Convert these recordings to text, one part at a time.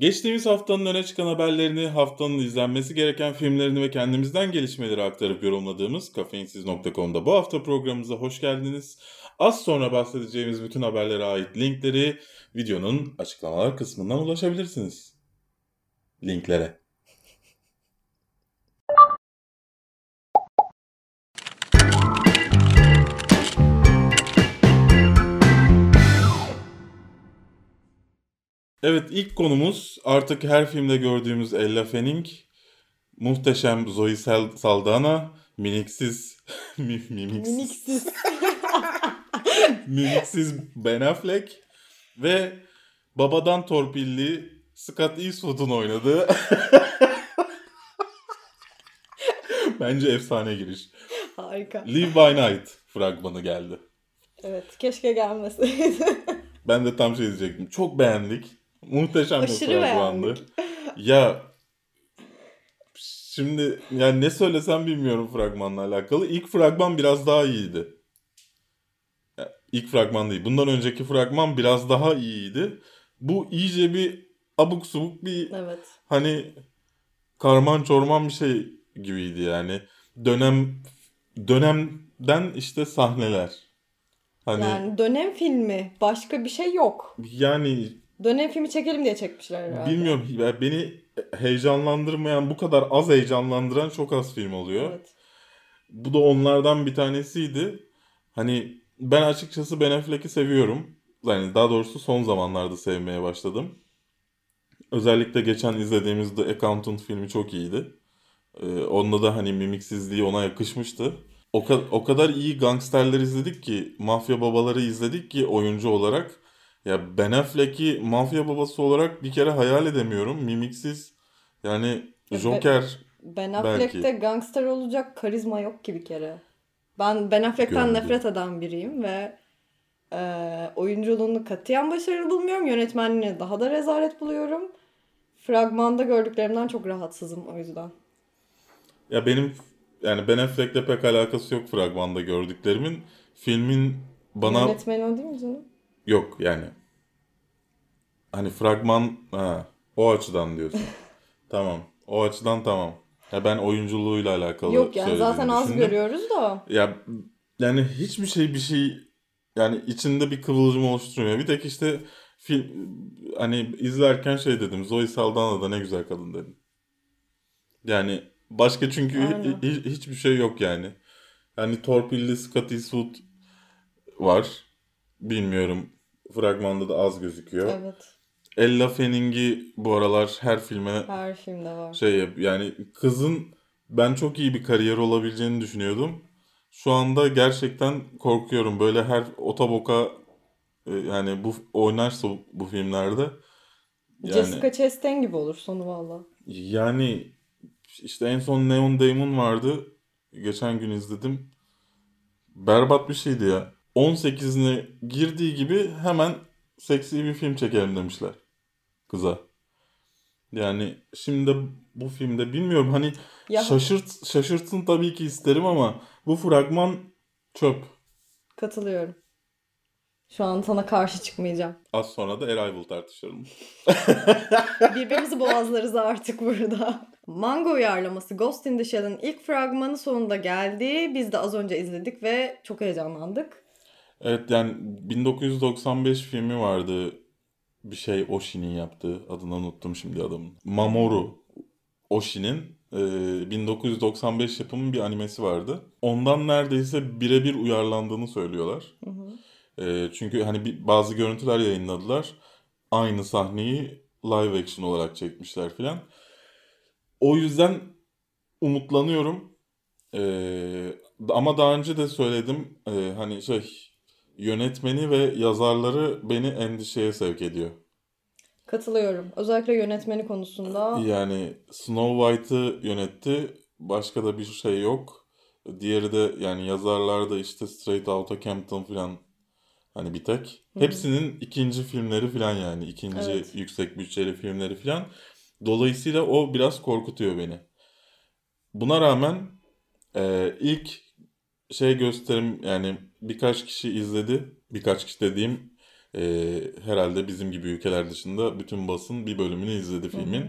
Geçtiğimiz haftanın öne çıkan haberlerini, haftanın izlenmesi gereken filmlerini ve kendimizden gelişmeleri aktarıp yorumladığımız kafeinsiz.com'da bu hafta programımıza hoş geldiniz. Az sonra bahsedeceğimiz bütün haberlere ait linkleri videonun açıklamalar kısmından ulaşabilirsiniz. Linklere. Evet ilk konumuz artık her filmde gördüğümüz Ella Fanning, muhteşem Zoe Saldana, mimiksiz mimiksiz Mimiksiz. mimiksiz Ben Affleck ve babadan torpilli Scott Eastwood'un oynadığı bence efsane giriş. Harika. Live by Night fragmanı geldi. Evet keşke gelmeseydi. Ben de tam şey diyecektim. Çok beğendik. Muhteşem bir Aşırı fragmandı. beğendik. Ya şimdi yani ne söylesem bilmiyorum fragmanla alakalı. İlk fragman biraz daha iyiydi. Ya, İlk fragman değil. Bundan önceki fragman biraz daha iyiydi. Bu iyice bir abuk subuk bir evet. hani karman çorman bir şey gibiydi yani. Dönem dönemden işte sahneler. Hani yani, Yani dönem filmi. Başka bir şey yok. Dönem filmi çekelim diye çekmişler herhalde. bilmiyorum ya beni heyecanlandırmayan bu kadar az heyecanlandıran çok az film oluyor. Evet. Bu da onlardan bir tanesiydi. Hani ben açıkçası Ben Affleck'i seviyorum. Yani daha doğrusu son zamanlarda sevmeye başladım. Özellikle geçen izlediğimiz The Accountant filmi çok iyiydi. Ee, onda da hani mimiksizliği ona yakışmıştı. O, ka- o kadar iyi gangsterler izledik ki, mafya babaları izledik ki oyuncu olarak. Ya Ben Affleck'i mafya babası olarak bir kere hayal edemiyorum. Mimiksiz yani Ya Joker Ben Belki. Affleck'te gangster olacak karizma yok ki bir kere. Ben Ben Affleck'ten Gördüm. nefret eden biriyim ve e, oyunculuğunu katiyen başarılı bulmuyorum. Yönetmenliğini daha da rezalet buluyorum. Fragmanda gördüklerimden çok rahatsızım o yüzden. Ya benim yani Ben Affleck'le pek alakası yok fragmanda gördüklerimin. Filmin bana Yönetmeni o değil mi canım? Yok yani. Hani fragman ha, o açıdan diyorsun. tamam. O açıdan tamam. Ya ben oyunculuğuyla alakalı Yok yani zaten az düşündüm. görüyoruz da. Ya yani hiçbir şey bir şey yani içinde bir kıvılcım oluşturmuyor. Bir tek işte film hani izlerken şey dedim. Zoe Saldana da ne güzel kadın dedim. Yani başka çünkü Aynen. hi- hi- hiçbir şey yok yani. Yani torpilli Scott Eastwood var. Bilmiyorum. Fragmanda da az gözüküyor. Evet. Ella Fanning'i bu aralar her filme Her filmde var. şey yap yani kızın ben çok iyi bir kariyer olabileceğini düşünüyordum. Şu anda gerçekten korkuyorum. Böyle her otoboka e, yani bu oynarsa bu filmlerde yani Jessica Chastain gibi olur sonu valla. yani işte en son Neon Demon vardı. Geçen gün izledim. Berbat bir şeydi ya. 18'ine girdiği gibi hemen seksi bir film çekelim demişler kıza. Yani şimdi bu filmde bilmiyorum hani Ya şaşırt şaşırtsın tabii ki isterim ama bu fragman çöp. katılıyorum. Şu an sana karşı çıkmayacağım. Az sonra da Arrival tartışalım. Birbirimizi boğazlarız artık burada. Mango uyarlaması Ghost in the Shell'in ilk fragmanı sonunda geldi. Biz de az önce izledik ve çok heyecanlandık. Evet yani 1995 filmi vardı. Bir şey Oshin'in yaptığı. Adını unuttum şimdi adamın. Mamoru Oshin'in e, 1995 yapımı bir animesi vardı. Ondan neredeyse birebir uyarlandığını söylüyorlar. Hı hı. E, çünkü hani bir, bazı görüntüler yayınladılar. Aynı sahneyi live action olarak çekmişler filan. O yüzden umutlanıyorum. E, ama daha önce de söyledim. E, hani şey yönetmeni ve yazarları beni endişeye sevk ediyor. Katılıyorum. Özellikle yönetmeni konusunda. Yani Snow White'ı yönetti. Başka da bir şey yok. Diğeri de yani yazarlar da işte Straight Outta Compton falan hani bir tek. Hı. Hepsinin ikinci filmleri falan yani. ikinci Evet. yüksek bütçeli filmleri falan. Dolayısıyla o biraz korkutuyor beni. Buna rağmen e, ilk şey gösterim yani birkaç kişi izledi. Birkaç kişi dediğim e, herhalde bizim gibi ülkeler dışında bütün basın bir bölümünü izledi filmin.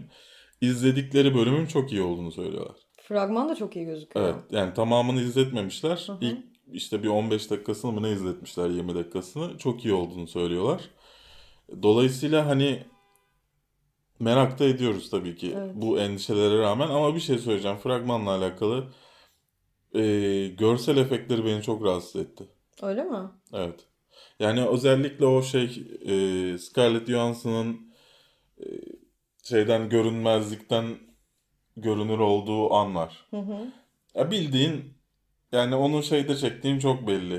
İzledikleri bölümün çok iyi olduğunu söylüyorlar. Fragman da çok iyi gözüküyor. Evet yani tamamını izletmemişler. Hı hı. İlk işte bir 15 dakikasını mı ne izletmişler 20 dakikasını. Çok iyi olduğunu söylüyorlar. Dolayısıyla hani merak da ediyoruz tabii ki Evet. bu endişelere rağmen ama bir şey söyleyeceğim fragmanla alakalı. Ee, görsel efektleri beni çok rahatsız etti. Öyle mi? Evet. Yani özellikle o şey e, Scarlett Johansson'ın e, şeyden görünmezlikten görünür olduğu anlar. Hı hı. Ya bildiğin yani onun şeyde çektiğim çok belli.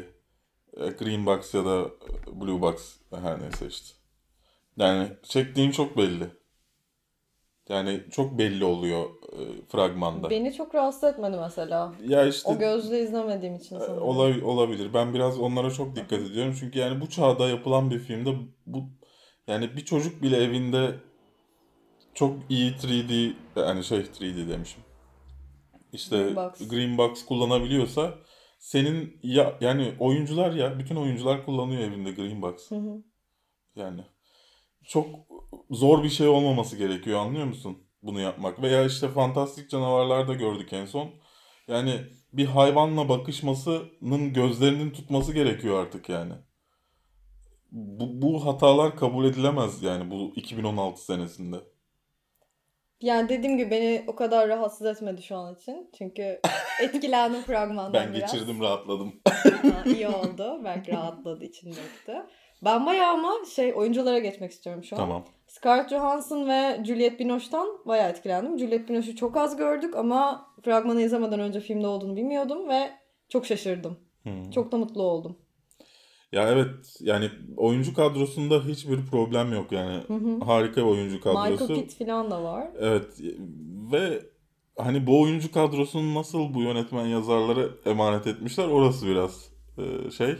E, Green Box ya da e, Blue Box her neyse işte. Yani çektiğim çok belli. Yani çok belli oluyor e, fragmanda. Beni çok rahatsız etmedi mesela. Ya işte O gözle izlemediğim için e, sanırım. olay, olabilir. Ben biraz onlara çok dikkat ediyorum. Çünkü yani bu çağda yapılan bir filmde bu yani bir çocuk bile evinde çok iyi 3D yani şey 3D demişim. İşte Green box. Green Box kullanabiliyorsa senin ya yani oyuncular ya bütün oyuncular kullanıyor evinde Green Box. Hı hı. Yani çok zor bir şey olmaması gerekiyor anlıyor musun? Bunu yapmak. Veya işte fantastik canavarlarda gördük en son. Yani bir hayvanla bakışmasının gözlerinin tutması gerekiyor artık yani. Bu, bu hatalar kabul edilemez yani bu 2016 senesinde. Yani dediğim gibi beni o kadar rahatsız etmedi şu an için. Çünkü etkilendim fragmandan Ben biraz. geçirdim rahatladım. Ha, iyi oldu. Belki rahatladı, için döktü. Ben bayağı ama şey oyunculara geçmek istiyorum şu an. Tamam. Scarlett Johansson ve Juliette Binoche'tan bayağı etkilendim. Juliette Binoche'u çok az gördük ama fragmanı izlemeden önce filmde olduğunu bilmiyordum ve çok şaşırdım. Hmm. Çok da mutlu oldum. Ya evet yani oyuncu kadrosunda hiçbir problem yok yani. Hı hı. Harika bir oyuncu kadrosu. Michael Pitt falan da var. Evet ve hani bu oyuncu kadrosunu nasıl bu yönetmen yazarlara emanet etmişler orası biraz e, şey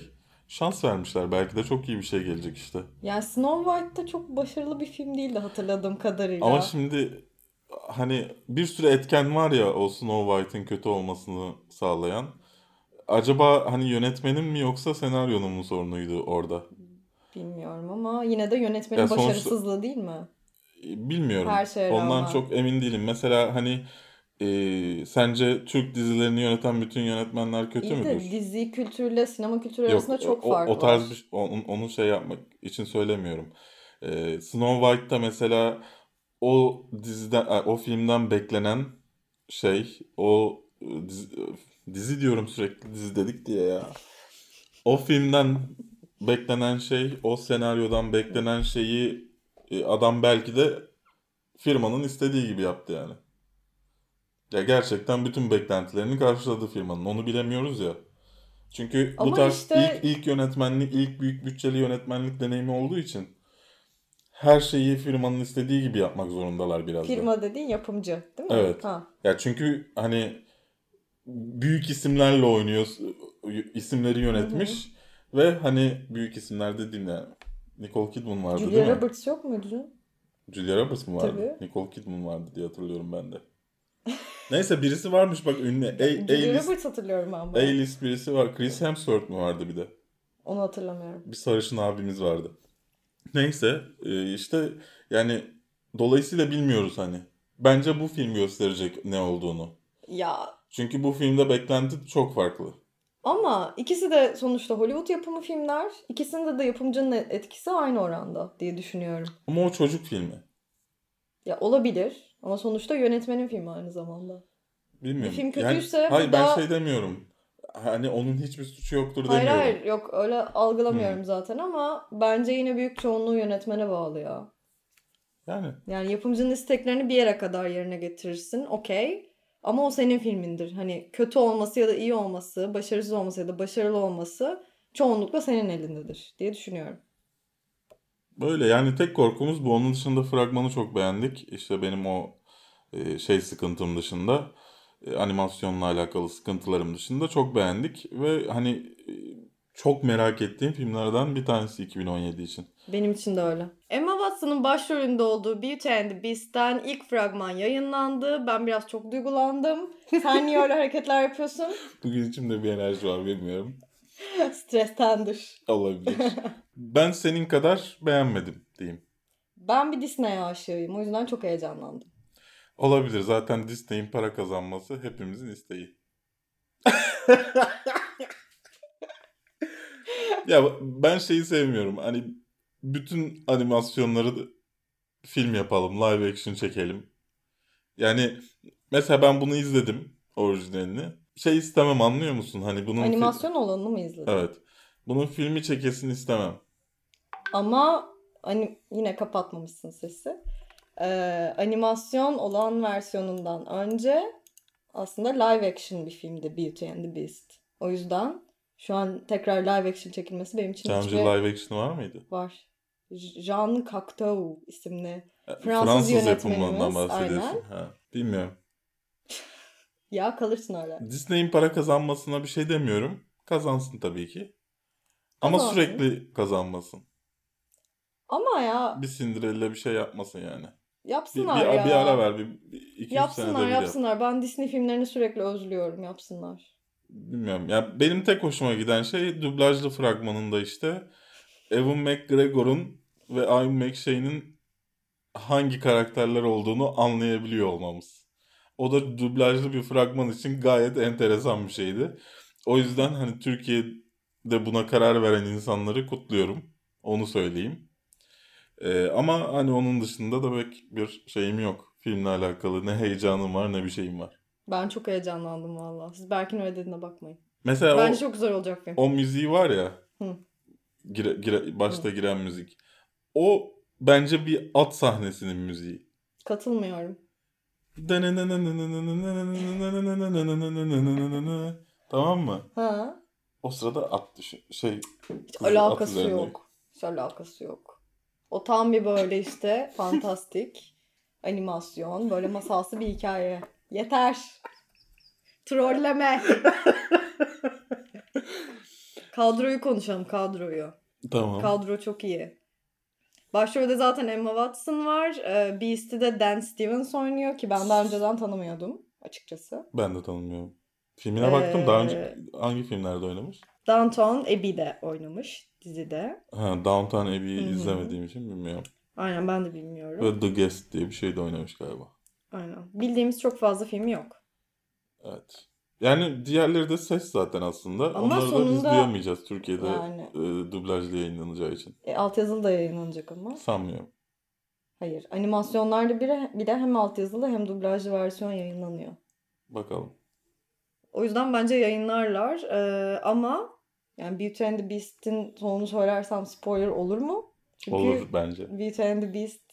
şans vermişler. Belki de çok iyi bir şey gelecek işte. Yani Snow White da çok başarılı bir film değildi hatırladığım kadarıyla. Ama şimdi hani bir sürü etken var ya o Snow White'in kötü olmasını sağlayan. Acaba hani yönetmenin mi yoksa senaryonun mu sorunuydu orada? Bilmiyorum ama yine de yönetmenin Ya sonuçta- başarısızlığı değil mi? Bilmiyorum. Her şeye Ondan rağmen. çok emin değilim. Mesela hani e, sence Türk dizilerini yöneten bütün yönetmenler kötü İyi de müdür? dizi kültürüyle sinema kültürü Yok, arasında çok o, fark o tarz var. bir, onun, onu şey yapmak için söylemiyorum. Ee, Snow White'da mesela o diziden, e, o filmden beklenen şey, o e, dizi, dizi diyorum sürekli dizi dedik diye ya. O filmden beklenen şey, o senaryodan beklenen şeyi e, adam belki de firmanın istediği gibi yaptı yani. Ya gerçekten bütün beklentilerini karşıladı firmanın. Onu bilemiyoruz ya. Çünkü bu Ama tarz işte- ilk ilk yönetmenlik, ilk büyük bütçeli yönetmenlik deneyimi olduğu için her şeyi firmanın istediği gibi yapmak zorundalar biraz da. Firma dediğin yapımcı değil mi? Evet. Ha. Ya çünkü hani büyük isimlerle oynuyor, isimleri yönetmiş ve hani büyük isimler dediğin yani Nicole Kidman vardı Julia değil mi? Roberts yok muydu? Julia Roberts mı vardı? Tabii. Nicole Kidman vardı diye hatırlıyorum ben de. Neyse birisi varmış bak ünlü. A- Julia Roberts hatırlıyorum ben. A-list birisi var. Chris Hemsworth mu vardı bir de? Onu hatırlamıyorum. Bir sarışın abimiz vardı. Neyse e, işte yani dolayısıyla bilmiyoruz hani. Bence bu film gösterecek ne olduğunu. Ya Çünkü bu filmde beklenti çok farklı. ama ikisi de sonuçta Hollywood yapımı filmler. İkisinde de yapımcının etkisi aynı oranda diye düşünüyorum. Ama o çocuk filmi. Ya olabilir ama sonuçta yönetmenin filmi aynı zamanda. Bilmiyorum. Bir film Yani- kötüyse hayır ben burada- şey demiyorum. Hani onun hiçbir suçu yoktur Hayır demiyorum. hayır yok öyle algılamıyorum zaten ama bence yine büyük çoğunluğu yönetmene bağlı ya. Yani Yani yapımcının isteklerini bir yere kadar yerine getirirsin okey. Ama o senin filmindir. Hani kötü olması ya da iyi olması, başarısız olması ya da başarılı olması çoğunlukla senin elindedir diye düşünüyorum. Böyle yani tek korkumuz bu. Onun dışında fragmanı çok beğendik. İşte benim o e, şey sıkıntım dışında e, animasyonla alakalı sıkıntılarım dışında çok beğendik ve hani e, çok merak ettiğim filmlerden bir tanesi 2017 için. Benim için de öyle. Emma Watson'ın başrolünde olduğu Beauty and the Beast'ten ilk fragman yayınlandı. Ben biraz çok duygulandım. Sen niye öyle hareketler yapıyorsun? Bugün içimde bir enerji var bilmiyorum. Strestendir. Olabilir. ben senin kadar beğenmedim diyeyim. Ben bir Disney aşığıyım. O yüzden çok heyecanlandım. Olabilir. Zaten Disney'in para kazanması hepimizin isteği. ya ben şeyi sevmiyorum. Hani bütün animasyonları film yapalım, live action çekelim. Yani mesela ben bunu izledim orijinalini. Şey istemem anlıyor musun? Hani bunun Animasyon olanını mı izledin? Evet. Bunun filmi çekesin istemem. Ama hani yine kapatmamışsın sesi. Ee, animasyon olan versiyonundan önce aslında live action bir filmdi Beauty and the Beast. O yüzden şu an tekrar live action çekilmesi benim için Daha önce hiçbir... live action var mıydı? Var. Jean Cocteau isimli. E, Fransız yapımından yönetmenimiz, bahsediyorsun. aynen. Ha, bilmiyorum. Ya kalırsın öyle. Disney'in para kazanmasına bir şey demiyorum. Kazansın tabii ki. Ama Kazansın. sürekli kazanmasın. Ama ya Bir Cinderella bir şey yapmasın yani. Bir, bir, yapsınlar ya. bir ara ver. Bir, bir iki üç senede Yapsınlar bir yap. yapsınlar. Ben Disney filmlerini sürekli özlüyorum. Yapsınlar. Bilmiyorum. Ya benim tek hoşuma giden şey dublajlı fragmanında işte Evan McGregor'un ve Ian McShane'in hangi karakterler olduğunu anlayabiliyor olmamız. O da dublajlı bir fragman için gayet enteresan bir şeydi. O yüzden hani Türkiye'de buna karar veren insanları kutluyorum. Onu söyleyeyim. Ee, ama hani onun dışında da pek bir şeyim yok. Filmle alakalı ne heyecanım var ne bir şeyim var. Ben çok heyecanlandım valla. Siz Berk'in öyle dediğine bakmayın. Mesela Bence o, çok güzel olacak film. o müziği var ya Hı. gire, gire- başta giren müzik. O bence bir at sahnesinin müziği. Katılmıyorum. Tamam mı? Ha? O sırada at düşün. Şey Hiç at alakası üzerinde. yok. Hiç alakası yok. O tam bir böyle işte fantastik animasyon. Böyle masalsı bir hikaye. Yeter. Trolleme. kadroyu konuşalım kadroyu. Tamam. Kadro çok iyi. Başrolde zaten Emma Watson var. Ee, Beast'i de Dan Stevens oynuyor ki ben daha önceden tanımıyordum açıkçası. Ben de tanımıyorum. Filmine baktım. Daha önce Ee, hangi filmlerde oynamış? Downton Abbey'de oynamış dizide. Ha, Downton Abbey'i Hı hı. izlemediğim için bilmiyorum. Aynen ben de bilmiyorum. Ve The Guest diye bir şey de oynamış galiba. Aynen. Bildiğimiz çok fazla filmi yok. Evet. Yani diğerleri de ses zaten aslında. Ama Onları da biz sonunda- duyamayacağız Türkiye'de Yani. e, dublajlı yayınlanacağı için. E, altyazılı da yayınlanacak ama. Sanmıyorum. Hayır. Animasyonlarda bir, bir de hem altyazılı hem dublajlı versiyon yayınlanıyor. Bakalım. O yüzden bence yayınlarlar. Ee, ama yani Beauty and the Beast'in sonunu söylersem spoiler olur mu? Çünkü Olur bence. Beauty and the Beast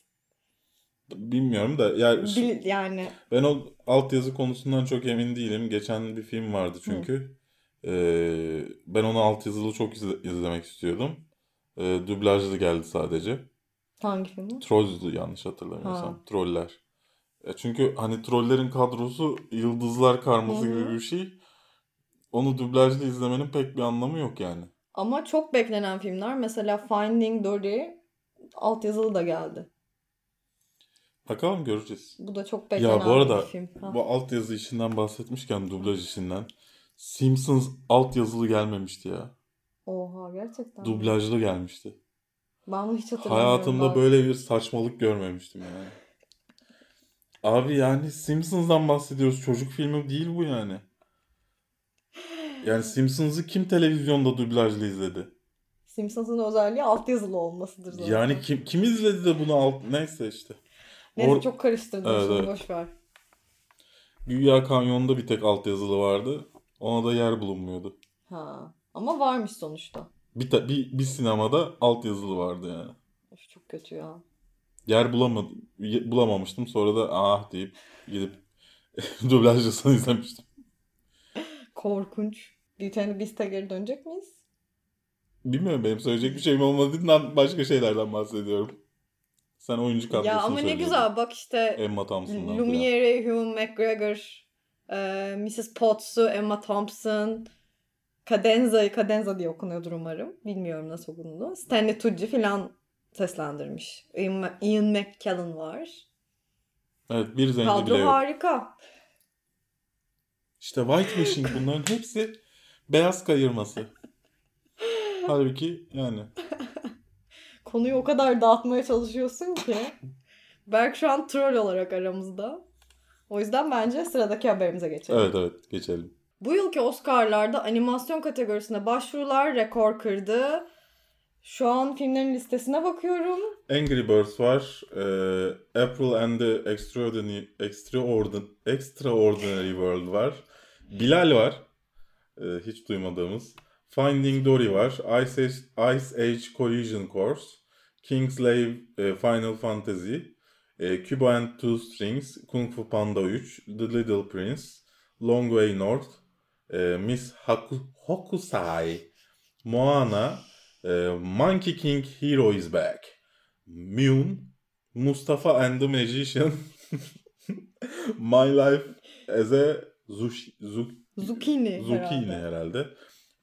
Bilmiyorum da yani bil- yani ben o altyazı konusundan çok emin değilim. Geçen bir film vardı çünkü. Ee, ben onu altyazılı çok izle- izlemek istiyordum. Ee, dublajlı geldi sadece. hangi film? Trolls'du yanlış hatırlamıyorsam. Ha. Troller. E çünkü hani trollerin kadrosu yıldızlar karması gibi bir şey. Onu dublajlı izlemenin pek bir anlamı yok yani. Ama çok beklenen filmler. Mesela Finding Dory altyazılı da geldi. Bakalım göreceğiz. Bu da çok beklenen Ya bu arada bir film. Ha. bu altyazı işinden bahsetmişken dublaj işinden Simpsons altyazılı gelmemişti ya. Oha gerçekten. Dublajlı gelmişti. Ben bunu hiç hatırlamıyorum. Hayatımda bak. böyle bir saçmalık görmemiştim yani. Abi yani Simpsons'dan bahsediyoruz. Çocuk filmi değil bu yani. Yani Simpsons'ı kim televizyonda dublajlı izledi? Simpsons'ın özelliği altyazılı olmasıdır zaten. Yani kim kim izledi de bunu alt neyse işte. Neyse Or- çok karıştırdım Evet, şimdi evet. boş ver. Güya Kanyon'da bir tek altyazılı vardı. Ona da yer bulunmuyordu. Ha. Ama varmış sonuçta. Bir, ta- bir, bir sinemada altyazılı vardı yani. Of, çok kötü ya. Yer bulamadım, bulamamıştım. Sonra da ah deyip gidip dublajlısını izlemiştim. Korkunç. And the Beast'e geri dönecek miyiz? Bilmiyorum benim söyleyecek bir şeyim olmadığından başka şeylerden bahsediyorum. Sen oyuncu kadrosunu Ya ama ne güzel bak işte Emma Thompson'dan falan. Lumiere, Hugh McGregor, e, Mrs. Potts'u, Emma Thompson, Cadenza'yı, Cadenza diye okunuyordur umarım. Bilmiyorum nasıl okunduğunu. Stanley Tucci filan seslendirmiş. Ian, Ian McKellen var. Evet bir zenci bile Kadro yok. harika. İşte whitewashing bunların hepsi beyaz kayırması. Halbuki yani. Konuyu o kadar dağıtmaya çalışıyorsun ki. Berk şu an troll olarak aramızda. O yüzden bence sıradaki haberimize geçelim. Evet evet geçelim. Bu yılki Oscar'larda animasyon kategorisine başvurular rekor kırdı. Şu an filmlerin listesine bakıyorum. Angry Birds var. Ee, April and the Extraordinary, Extraordinary, Extraordinary World var. Bilal var. Ee, hiç duymadığımız. Finding Dory var. Ice Age, Ice Age Collision Course. Kingslave e, Final Fantasy. E, Cubo and Two Strings. Kung Fu Panda 3. The Little Prince. Long Way North. e, Miss Haku, Hokusai. Moana. e, Monkey King Hero is Back. Mune. Mustafa and the Magician. My Life as a Zushi, Zu- Zucchini, Zucchini herhalde. herhalde.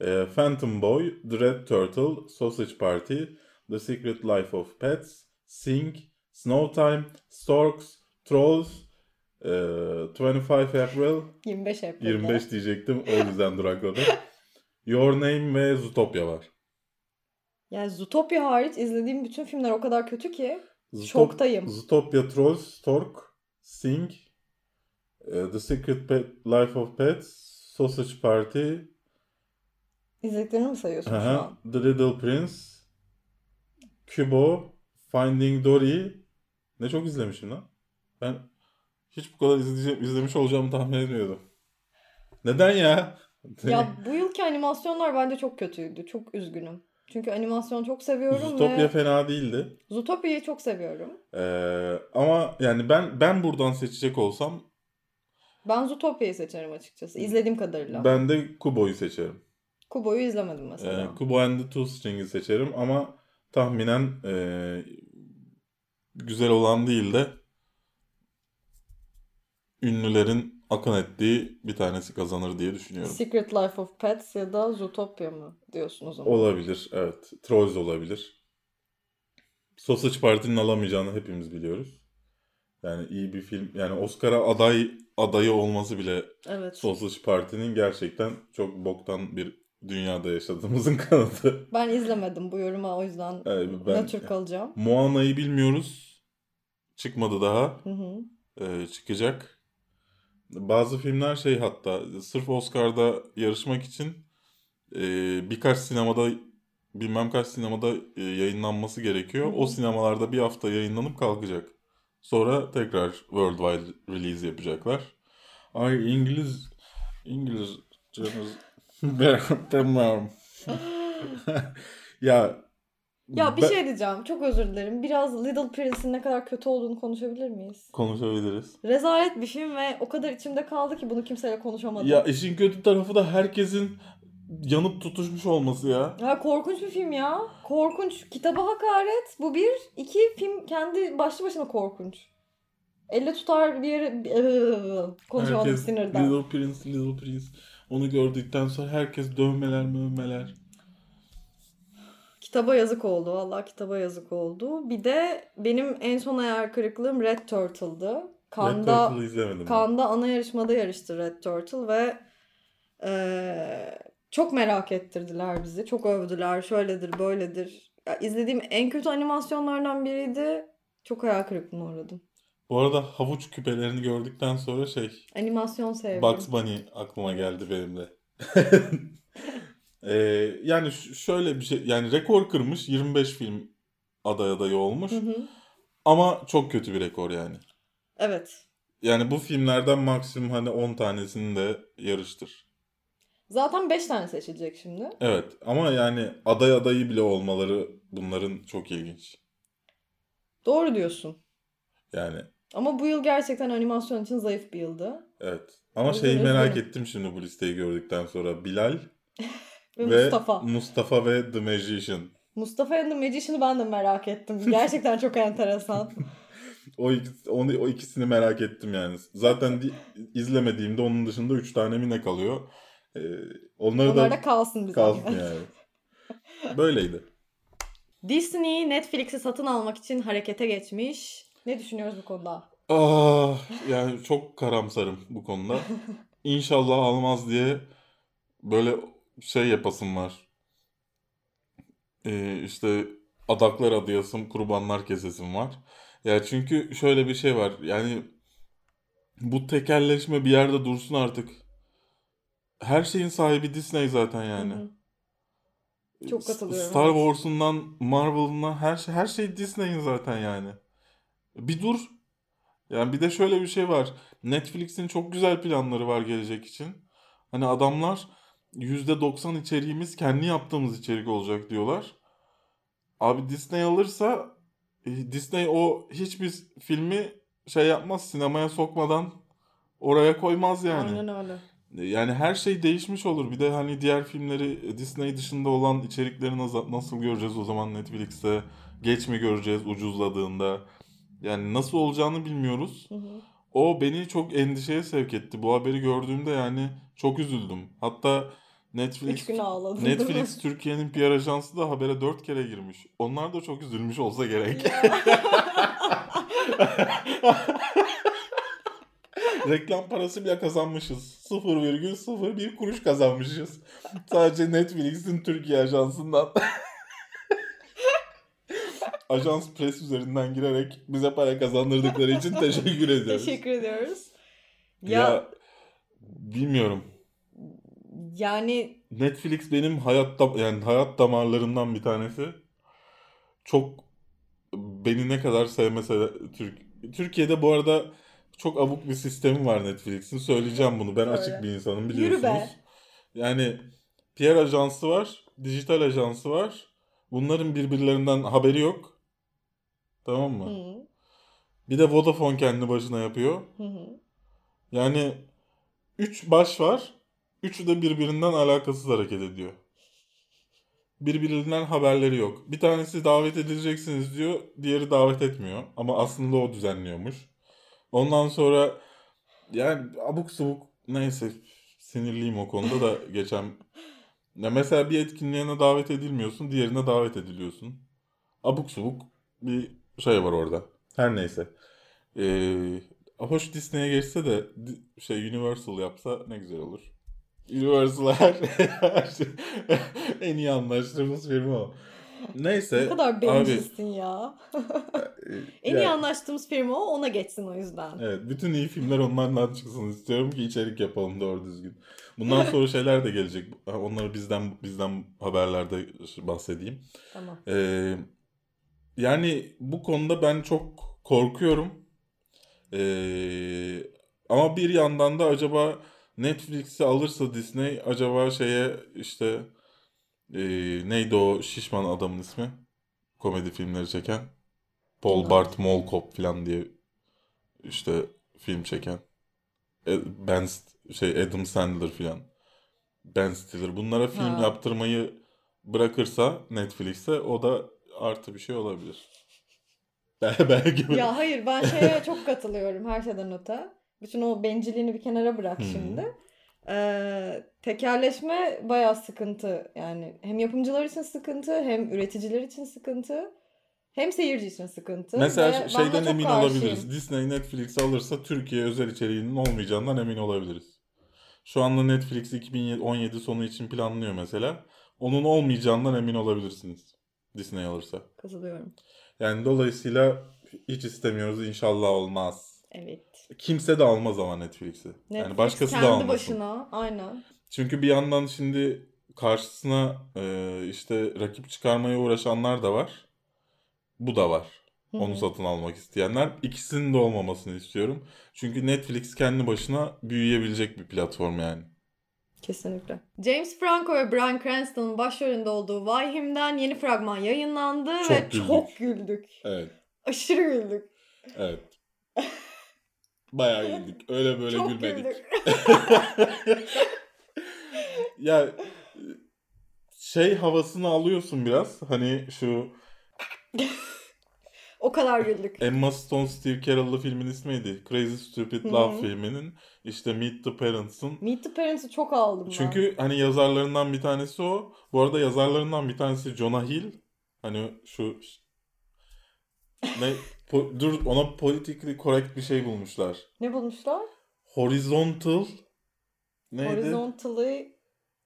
E, Phantom Boy, The Red Turtle, Sausage Party, The Secret Life of Pets, Sing, Snowtime, Storks, Trolls, e, 25 April, 25 April'de. 25 diyecektim o yüzden durakladım. Your Name ve Zootopia var. Yani Zootopia hariç izlediğim bütün filmler o kadar kötü ki Zootop- şoktayım. Zootopia, Trolls, Stork, Sing, e, The Secret Pet, Life of Pets, Sausage Party, İzlediklerini mi sayıyorsun şu Aha, an? The Little Prince, Kubo, Finding Dory. Ne çok izlemişim lan. Ben hiç bu kadar izleyeceğim, izlemiş olacağımı tahmin etmiyordum. Neden ya? Ya bu yılki animasyonlar bence çok kötüydü. Çok üzgünüm. Çünkü animasyon çok seviyorum Zootopia ve fena değildi. Zootopia'yı çok seviyorum. Ee, ama yani ben ben buradan seçecek olsam Ben Zootopia'yı seçerim açıkçası. İzlediğim kadarıyla. ben de Kubo'yu seçerim. Kubo'yu izlemedim mesela. Ee, Kubo and the Two String'i seçerim ama tahminen ee, güzel olan değil de ünlülerin akın ettiği bir tanesi kazanır diye düşünüyorum. Secret Life of Pets ya da Zootopia mı diyorsun o zaman? Olabilir, evet. Trolls olabilir. Sausage Party'nin alamayacağını hepimiz biliyoruz. Yani iyi bir film. Yani Oscar'a aday adayı olması bile Evet. Sausage Party'nin gerçekten çok boktan bir dünyada yaşadığımızın kanıtı. Ben izlemedim bu yoruma o yüzden Evet, ben- nötr kalacağım. Moana'yı bilmiyoruz. Çıkmadı daha. Hı hı. Ee, çıkacak. Bazı filmler şey hatta sırf Oscar'da yarışmak için e, birkaç sinemada bilmem kaç sinemada e, yayınlanması gerekiyor. Hı hı. O sinemalarda bir hafta yayınlanıp kalkacak. Sonra tekrar worldwide release yapacaklar. Ay İngiliz İngiliz bilmiyorum. ya Ya bir ben- şey diyeceğim. Çok özür dilerim. Biraz Little Prince'in ne kadar kötü olduğunu konuşabilir miyiz? konuşabiliriz. Rezalet bir film ve o kadar içimde kaldı ki bunu kimseyle konuşamadım. Ya işin kötü tarafı da herkesin yanıp tutuşmuş olması ya. Ya korkunç bir film ya. Korkunç. Kitaba hakaret. Bu bir. İki film kendi başlı başına korkunç. Elle tutar bir yere... Konuşamadım Herkes sinirden. Little Prince, Little Prince. Onu gördükten sonra herkes dövmeler mövmeler. Kitaba yazık oldu. Vallahi kitaba yazık oldu. Bir de benim en son hayal kırıklığım Red Turtle'dı. Red Kanda, Turtle'ı izlemedim. ben. Kanda ana yarışmada yarıştı Red Turtle ve eee, çok merak ettirdiler bizi. Çok övdüler. Şöyledir, böyledir. Ya, izlediğim en kötü animasyonlardan biriydi. Çok hayal kırıklığına uğradım. Bu arada havuç küpelerini gördükten sonra şey Animasyon sevdim. Bugs Bunny aklıma geldi benim de. Ee, yani şöyle bir şey yani rekor kırmış 25 film aday adayı olmuş Hı hı. ama çok kötü bir rekor yani. Evet. Yani bu filmlerden maksimum hani 10 tanesini de yarıştır. Zaten 5 tane seçilecek şimdi. Evet ama yani aday adayı bile olmaları bunların çok ilginç. Doğru diyorsun. Yani Ama bu yıl gerçekten animasyon için zayıf bir yıldı. evet. Ama Üzgün, şeyi merak üzgünüm. ettim şimdi bu listeyi gördükten sonra. Bilal Ve, ve Mustafa. Mustafa ve The Magician. Mustafa and the Magician'ı ben de merak ettim. Gerçekten çok enteresan. O, ikisi, onu, o ikisini merak ettim yani. Zaten di- izlemediğimde onun dışında 3 tane mi ne kalıyor. Ee, onları Onlar da da kalsın bize. kalsın yani. Böyleydi. Disney Netflix'i satın almak için harekete geçmiş. Ne düşünüyoruz bu konuda? Ah, yani çok karamsarım bu konuda. İnşallah almaz diye böyle şey yapasım var. e, işte adaklar adayasım, kurbanlar kesesim var. Ya çünkü şöyle bir şey var. Yani bu tekelleşme bir yerde dursun artık. Her şeyin sahibi Disney zaten yani. Hı hı. Çok katılıyorum, Star. Wars'undan Marvel'ına her şey her şey Disney'in zaten yani. Bir dur. Yani bir de şöyle bir şey var. Netflix'in çok güzel planları var gelecek için. Hani adamlar %90 içeriğimiz kendi yaptığımız içerik olacak diyorlar. Abi Disney alırsa e, Disney o hiçbir filmi şey yapmaz sinemaya sokmadan oraya koymaz yani. Aynen öyle. Yani her şey değişmiş olur. Bir de hani diğer filmleri Disney dışında olan içerikleri nasıl göreceğiz o zaman Netflix'te? Geç mi göreceğiz ucuzladığında? Yani nasıl olacağını bilmiyoruz. Hı hı. O beni çok endişeye sevk etti. Bu haberi gördüğümde yani çok üzüldüm. Hatta Netflix Üç gün mi? Netflix Türkiye'nin PR ajansı da habere dört kere girmiş. Onlar da çok üzülmüş olsa gerek. Reklam parası bile kazanmışız. 0,01 kuruş kazanmışız. Sadece Netflix'in Türkiye ajansından. Ajans Press üzerinden girerek bize para kazandırdıkları için teşekkür ediyoruz. Teşekkür ediyoruz. Ya, Ya, bilmiyorum. yani Netflix benim hayat yani hayat damarlarımdan bir tanesi. Çok beni ne kadar sevmese de Türk Türkiye'de bu arada çok abuk bir sistemi var Netflix'in. Söyleyeceğim bunu. Ben Söyle. açık bir insanım Yürü biliyorsunuz. be. Yani PR ajansı var, dijital ajansı var. Bunların birbirlerinden haberi yok. Tamam mı? hı, Bir de Vodafone kendi başına yapıyor. hı hı. Yani üç baş var. Üçü de birbirinden alakasız hareket ediyor. Birbirinden haberleri yok. Bir tanesi davet edileceksiniz diyor. Diğeri davet etmiyor. Ama aslında o düzenliyormuş. Ondan sonra yani abuk subuk neyse sinirliyim o konuda da geçen ya mesela bir etkinliğine davet edilmiyorsun, diğerine davet ediliyorsun. Abuk subuk bir şey var orada. Her neyse. Ee, hoş Disney'e geçse de şey Universal yapsa ne güzel olur. Universal her, her şey, en iyi anlaştığımız firma o. Neyse. Ne kadar bencilsin ya. En iyi anlaştığımız firma o ona geçsin o yüzden. Evet, bütün iyi filmler onlardan çıksın istiyorum ki içerik yapalım doğru düzgün. Bundan sonra şeyler de gelecek. Onları bizden bizden haberlerde bahsedeyim. Tamam. Ee, yani bu konuda ben çok korkuyorum. Ee, ama bir yandan da acaba Netflix'i alırsa Disney acaba şeye işte ee, neydi o şişman adamın ismi? Komedi filmleri çeken. Paul. Bart Mall Cop falan diye işte film çeken. E, Ben şey Adam Sandler falan. Ben Stiller. Bunlara film Ha. yaptırmayı bırakırsa Netflix'e o da artı bir şey olabilir. Bel- Belki Ya hayır ben şeye çok katılıyorum her şeyden öte. Bütün o bencilliğini bir kenara bırak şimdi. Ee, tekerleşme bayağı sıkıntı. Yani hem yapımcılar için sıkıntı, hem üreticiler için sıkıntı, hem seyirci için sıkıntı. Mesela Ve şeyden emin karşıyım. olabiliriz. Disney Netflix alırsa Türkiye özel içeriğinin olmayacağından emin olabiliriz. Şu anda Netflix 2017 sonu için planlıyor mesela. Onun olmayacağından emin olabilirsiniz. Disney alırsa. Katılıyorum. Yani dolayısıyla hiç istemiyoruz inşallah olmaz. Evet. Kimse de almaz ama Netflix'i. Netflix yani başkası kendi da almasın. başına aynen. Çünkü bir yandan şimdi karşısına e, işte rakip çıkarmaya uğraşanlar da var. Bu da var. Hı Onu satın almak isteyenler. İkisinin de olmamasını istiyorum. Çünkü Netflix kendi başına büyüyebilecek bir platform yani. Kesinlikle. James Franco ve Bryan Cranston'ın başrolünde olduğu Him'den yeni fragman yayınlandı Çok ve güldük. çok güldük. Evet. Aşırı güldük. Evet. Bayağı güldük. Öyle böyle çok gülmedik. güldük. Ya şey havasını alıyorsun biraz. Hani şu O kadar güldük. Emma Stone Steve Carell'lı filmin ismiydi. Crazy Stupid Love hı. filminin işte Meet the Parents'ın Meet the Parents'ı çok aldım ben. Çünkü hani yazarlarından bir tanesi o. Bu arada yazarlarından bir tanesi Jonah Hill. Hani şu ne po- dur ona politically correct bir şey bulmuşlar. Ne bulmuşlar? Horizontal neydi? Horizontally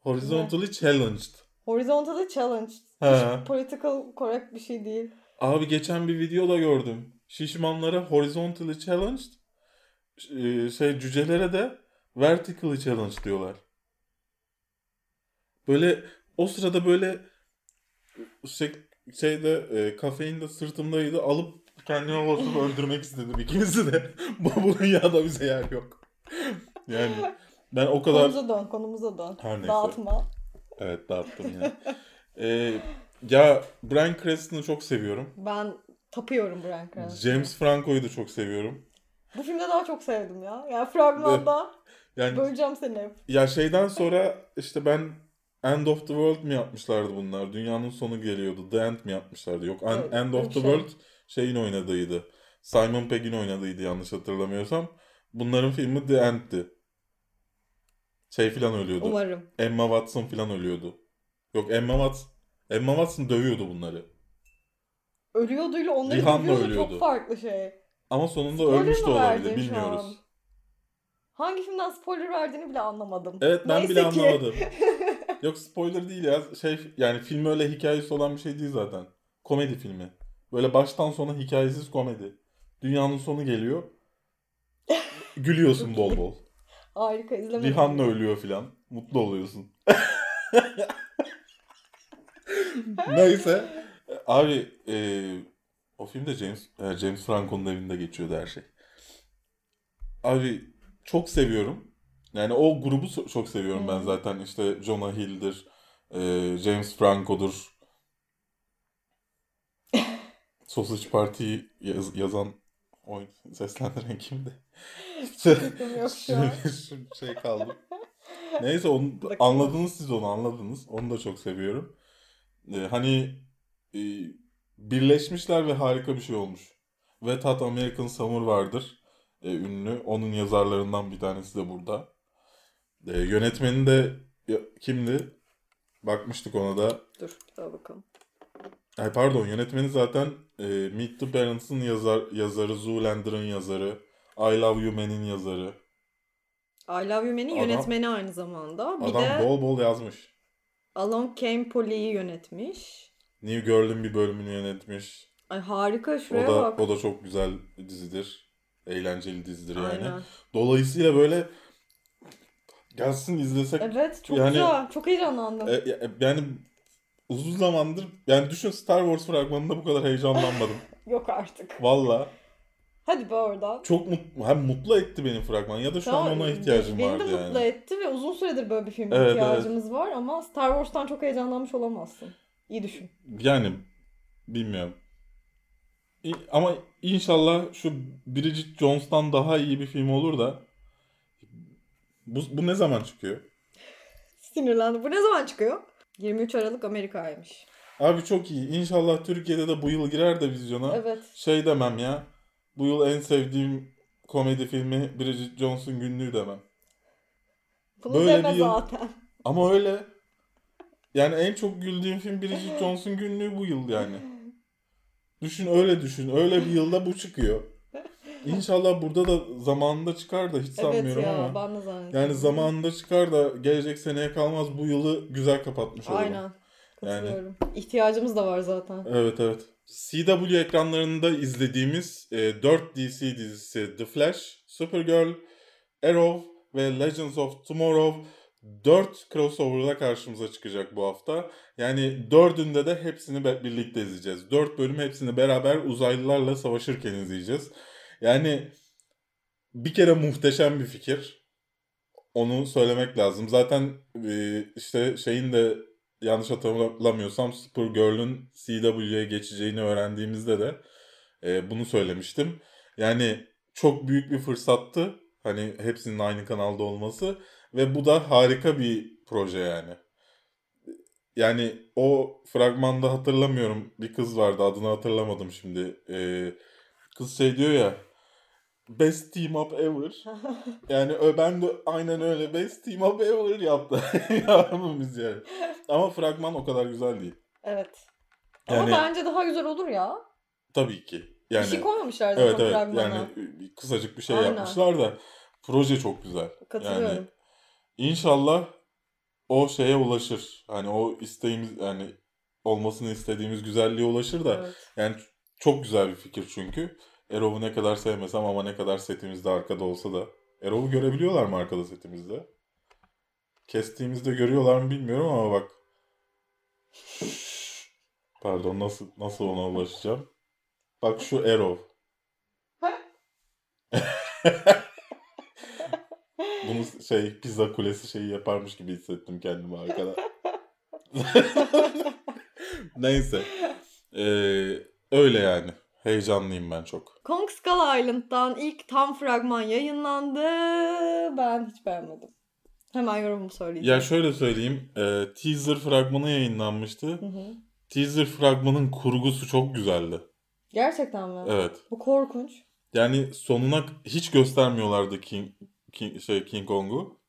Horizontally challenged. Horizontally challenged. Ha. Political correct bir şey değil. Abi geçen bir videoda gördüm. Şişmanlara horizontally challenged, e, şey cücelere de vertically challenged diyorlar. Böyle o sırada böyle şey, şeyde e, kafein de sırtımdaydı alıp kendime basıp öldürmek istedim ikimizi de. bu dünyada bize yer yok. Yani ben o kadar Konumuza dön, konumuza dön. Her neyse. Dağıtma. evet dağıttım yine. Ee, ya Bryan Cranston'ı çok seviyorum. Ben tapıyorum Bryan Cranston'a. James Franco'yu da çok seviyorum. Bu filmde daha çok sevdim ya. Ya fragmanda Yani böleceğim seni hep. ya şeyden sonra işte ben End of the World mi yapmışlardı bunlar? Dünyanın sonu geliyordu. The End mi yapmışlardı? Yok Evet, End of the şey. World şeyin oynadığıydı. Simon Pegg'in oynadığıydı yanlış hatırlamıyorsam. Bunların filmi The End'ti. Şey filan ölüyordu. Umarım. Emma Watson filan ölüyordu. Yok Emma Watson Emma Watson dövüyordu bunları. Ölüyorduyla onları Rihanna dövüyordu ölüyordu. çok farklı şey. Ama sonunda Spoiler ölmüş de olabilir bilmiyoruz. an? Hangi filmden spoiler verdiğini bile anlamadım. Evet ben Neyse bile ki. anlamadım. Yok spoiler değil ya. Şey yani film öyle hikayesi olan bir şey değil zaten. Komedi filmi. Böyle baştan sona hikayesiz komedi. Dünyanın sonu geliyor. Gülüyorsun bol bol. Harika izlemedim. Rihanna ölüyor filan. Mutlu oluyorsun. Neyse. Abi e, o filmde James e, James Franco'nun evinde geçiyordu her şey. Abi çok seviyorum. Yani o grubu so- çok seviyorum ben zaten. İşte Jonah Hill'dir, e, James Franco'dur. Sausage Party'yi yaz- yazan, oy, seslendiren kimdi? Fikrim yok şu an. Şu şey kaldı. Neyse onu anladınız siz onu anladınız. Onu da çok seviyorum. Ee, hani e, birleşmişler ve harika bir şey olmuş. Ve Tat American Summer vardır. e, ünlü. Onun yazarlarından bir tanesi de burada. E, yönetmeni de ya, kimdi? Bakmıştık ona da. Dur bir daha bakalım. Ay pardon yönetmeni zaten e, Meet the Parents'ın yazar, yazarı, Zoolander'ın yazarı, I Love You Man'in yazarı. I Love You Man'in Adam- yönetmeni aynı zamanda. Bir Adam de bol bol yazmış. Along Came Polly'yi yönetmiş. New Girl'ün bir bölümünü yönetmiş. Ay harika O şuraya da bak. o da çok güzel dizidir. Eğlenceli dizidir yani. Aynen. Dolayısıyla böyle gelsin izlesek. Evet çok Yani- güzel. Çok heyecanlandım. E, e, yani uzun zamandır yani düşün Star Wars fragmanında bu kadar heyecanlanmadım. Yok artık. Valla Hadi be oradan. çok mutlu, hem mutlu etti benim fragman ya da şu an Tamam, ona ihtiyacım beni vardı de yani. mutlu etti ve uzun süredir böyle bir filme Evet, ihtiyacımız var ama Star Wars'tan çok heyecanlanmış olamazsın. İyi düşün. Yani bilmiyorum. İ- Ama inşallah şu Bridget Jones'tan daha iyi bir film olur da bu, bu ne zaman çıkıyor? Sinirlendim. Bu ne zaman çıkıyor? 23 Aralık Amerika'ymış. Abi çok iyi. İnşallah Türkiye'de de bu yıl girer de vizyona. Evet. Şey demem ya. Bu yıl en sevdiğim komedi filmi Bridget Jones'un günlüğü demem. Bunu Böyle deme bir yıl- zaten. Ama öyle. Yani en çok güldüğüm film Bridget Jones'un günlüğü bu yıl yani. Düşün öyle düşün. Öyle bir yılda bu çıkıyor. İnşallah burada da zamanında çıkar da hiç Evet sanmıyorum ya ama. ben de zannediyorum. Yani zamanında çıkar da gelecek seneye kalmaz bu yılı güzel kapatmış olurum. Aynen. Katılıyorum. İhtiyacımız da var zaten. Evet evet. CW ekranlarında izlediğimiz e, 4 DC dizisi The Flash, Supergirl, Arrow ve Legends of Tomorrow 4 crossover'da karşımıza çıkacak bu hafta. Yani dördünde de hepsini birlikte izleyeceğiz. 4 bölüm hepsini beraber uzaylılarla savaşırken izleyeceğiz. Yani bir kere muhteşem bir fikir. Onu söylemek lazım. Zaten e, işte şeyin de yanlış hatırlamıyorsam Supergirl'ün CW'ye geçeceğini öğrendiğimizde de e, bunu söylemiştim. Yani çok büyük bir fırsattı. Hani hepsinin aynı kanalda olması ve bu da harika bir proje yani. Yani o fragmanda hatırlamıyorum bir kız vardı adını hatırlamadım şimdi. E, kız şey diyor ya Best team up ever. Yani ben de aynen öyle best team up ever yaptı. Yapmamız yani. Ama fragman o kadar güzel değil. Evet. Ama Yani bence daha güzel olur ya. tabii ki. Yani bir şey koymamışlar zaten evet evet fragmana. yani kısacık bir şey Aynen. yapmışlar da proje çok güzel. Katılıyorum. Yani inşallah o şeye ulaşır. Hani o isteğimiz yani olmasını istediğimiz güzelliğe ulaşır da Evet. yani çok güzel bir fikir çünkü. Erol'u ne kadar sevmesem ama ne kadar setimizde arkada olsa da. Erol'u görebiliyorlar mı arkada setimizde? Kestiğimizde görüyorlar mı bilmiyorum ama bak. Pardon nasıl nasıl ona ulaşacağım? Bak şu Erol. Bunu şey pizza kulesi şeyi yaparmış gibi hissettim kendimi arkada. Neyse. Ee, öyle yani. Heyecanlıyım ben çok. Kong Skull Island'dan ilk tam fragman yayınlandı. Ben hiç beğenmedim. Hemen yorumumu söyleyeceğim. Ya şöyle söyleyeyim. e, teaser fragmanı yayınlanmıştı. Hı hı. Teaser fragmanın kurgusu çok güzeldi. Gerçekten mi? Evet. Bu korkunç. Yani sonuna hiç göstermiyorlardı King, King, şey King Kong'u.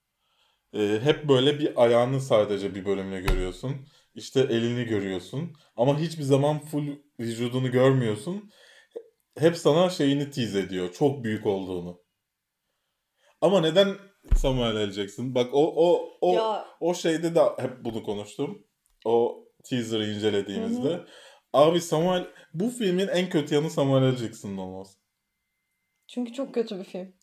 E, hep böyle bir ayağını sadece bir bölümle görüyorsun. İşte elini görüyorsun. Ama hiçbir zaman full vücudunu görmüyorsun. Hep sana şeyini tease ediyor. Çok büyük olduğunu. Ama neden Samuel L. Bak o o o Ya o şeyde de hep bunu konuştum. O teaser'ı incelediğimizde. Hı hı. Abi Samuel bu filmin en kötü yanı Samuel L. Jackson'ın olması. çünkü çok kötü bir film.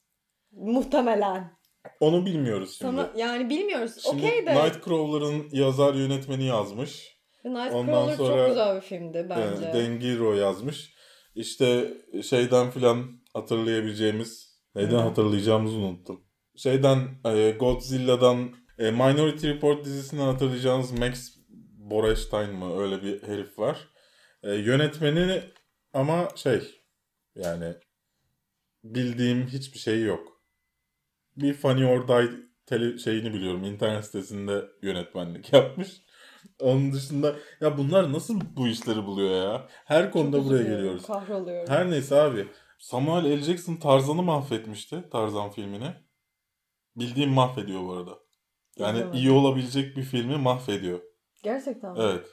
Muhtemelen. Onu bilmiyoruz şimdi. Sana yani bilmiyoruz. Şimdi de Nightcrawler'ın yazar yönetmeni yazmış. Nightcrawler ondan sonra- çok güzel bir filmdi bence. Yani Dengiro yazmış. İşte şeyden filan hatırlayabileceğimiz neyden Hı. hatırlayacağımızı unuttum. Şeyden e, Godzilla'dan e, Minority Report dizisinden hatırlayacağınız Max Borenstein mı öyle bir herif var. E, yönetmeni ama şey yani bildiğim hiçbir şey yok. Bir Funny or Die tele şeyini biliyorum. internet sitesinde yönetmenlik yapmış. Onun dışında ya bunlar nasıl bu işleri buluyor ya? Her konuda Çok buraya üzülüyorum, geliyoruz. Kahroluyorum. Her neyse abi. Samuel L. Jackson Tarzan'ı mahvetmişti. Tarzan filmini. Bildiğim mahvediyor bu arada. Yani İzlemedim. iyi olabilecek bir filmi mahvediyor. Gerçekten mi? Evet.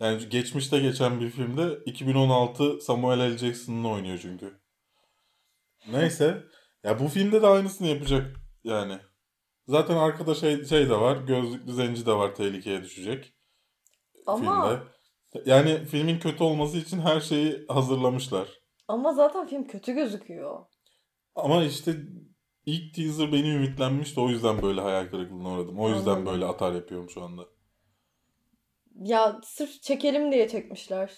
Yani geçmişte geçen bir filmde 2016 Samuel L. Jackson'ın oynuyor çünkü. Neyse. Ya bu filmde de aynısını yapacak yani. Zaten arkada şey, şey de var. Gözlüklü zenci de var tehlikeye düşecek Ama filmde. Yani filmin kötü olması için her şeyi hazırlamışlar. ama zaten film kötü gözüküyor. Ama işte ilk teaser beni ümitlenmişti. O yüzden böyle hayal kırıklığına uğradım. O yüzden Anladım. böyle atar yapıyorum şu anda. Ya sırf çekelim diye çekmişler.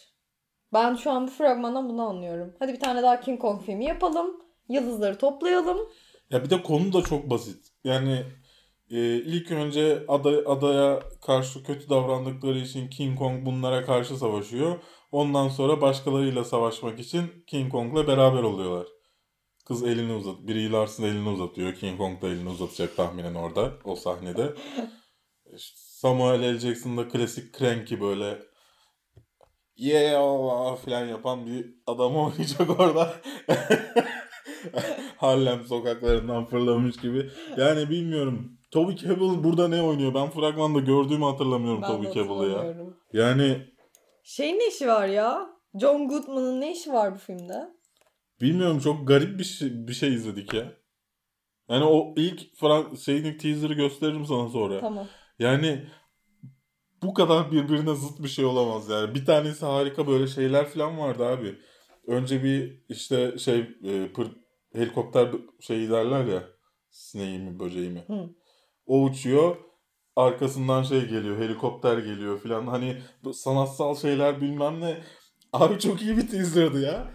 Ben şu an bu fragmandan bunu anlıyorum. Hadi bir tane daha King Kong filmi yapalım. Yıldızları toplayalım. Ya bir de konu da çok basit. Yani e, ilk önce ada, adaya karşı kötü davrandıkları için King Kong bunlara karşı savaşıyor. Ondan sonra başkalarıyla savaşmak için King Kong'la beraber oluyorlar. Kız elini uzat, biri Lars'ın elini uzatıyor. King Kong da elini uzatacak tahminen orada o sahnede. Samuel L. Jackson da klasik cranky böyle yeah Allah falan yapan bir adam oynayacak orada. Harlem sokaklarından fırlamış gibi. Yani bilmiyorum. Toby Kebbell burada ne oynuyor? Ben fragmanda gördüğümü hatırlamıyorum Ben Toby Kebbell'ı ya. Yani Şeyin ne işi var ya? John Goodman'ın ne işi var bu filmde? bilmiyorum çok garip bir şey, bir şey izledik ya. Yani o ilk frag şeyin teaser'ı gösteririm sana sonra. Tamam. Yani bu kadar birbirine zıt bir şey olamaz yani. Bir tanesi harika böyle şeyler falan vardı abi. Önce bir işte şey e, pır- helikopter şeyi derler ya. Sineği mi böceği mi? Hı. O uçuyor. Arkasından şey geliyor. Helikopter geliyor falan. Hani sanatsal şeyler bilmem ne. Abi çok iyi bir teaser'dı ya.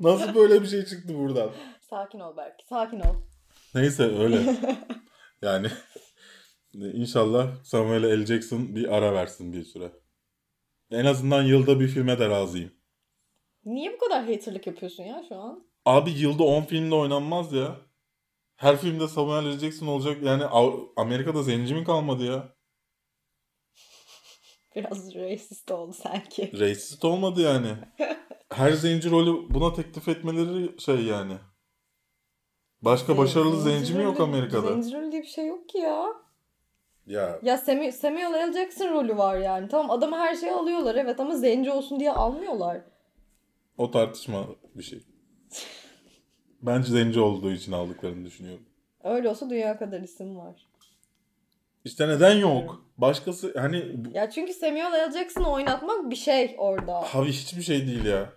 Nasıl böyle bir şey çıktı buradan? Sakin ol belki. Sakin ol. Neyse öyle. Yani inşallah Samuel L. Jackson bir ara versin bir süre. En azından yılda bir filme de razıyım. Niye bu kadar haterlık yapıyorsun ya şu an? Abi yılda 10 filmde oynanmaz ya. Her filmde Samuel L. Jackson olacak. Yani Amerika'da zenci mi kalmadı ya? Biraz racist oldu sanki. Racist olmadı yani. Her zenci rolü buna teklif etmeleri şey yani. Başka başarılı zenci mi yok Amerika'da? Zenci rolü diye bir şey yok ki ya. Ya Ya Samuel, L. Jackson rolü var yani. Tamam adamı her şeyi alıyorlar evet ama zenci olsun diye almıyorlar. O tartışma bir şey. Bence zenci olduğu için aldıklarını düşünüyorum. Öyle olsa dünya kadar isim var. İşte neden yok? Başkası hani Ya çünkü Samuel L. Jackson'ı oynatmak bir şey orada. abi hiçbir şey değil ya.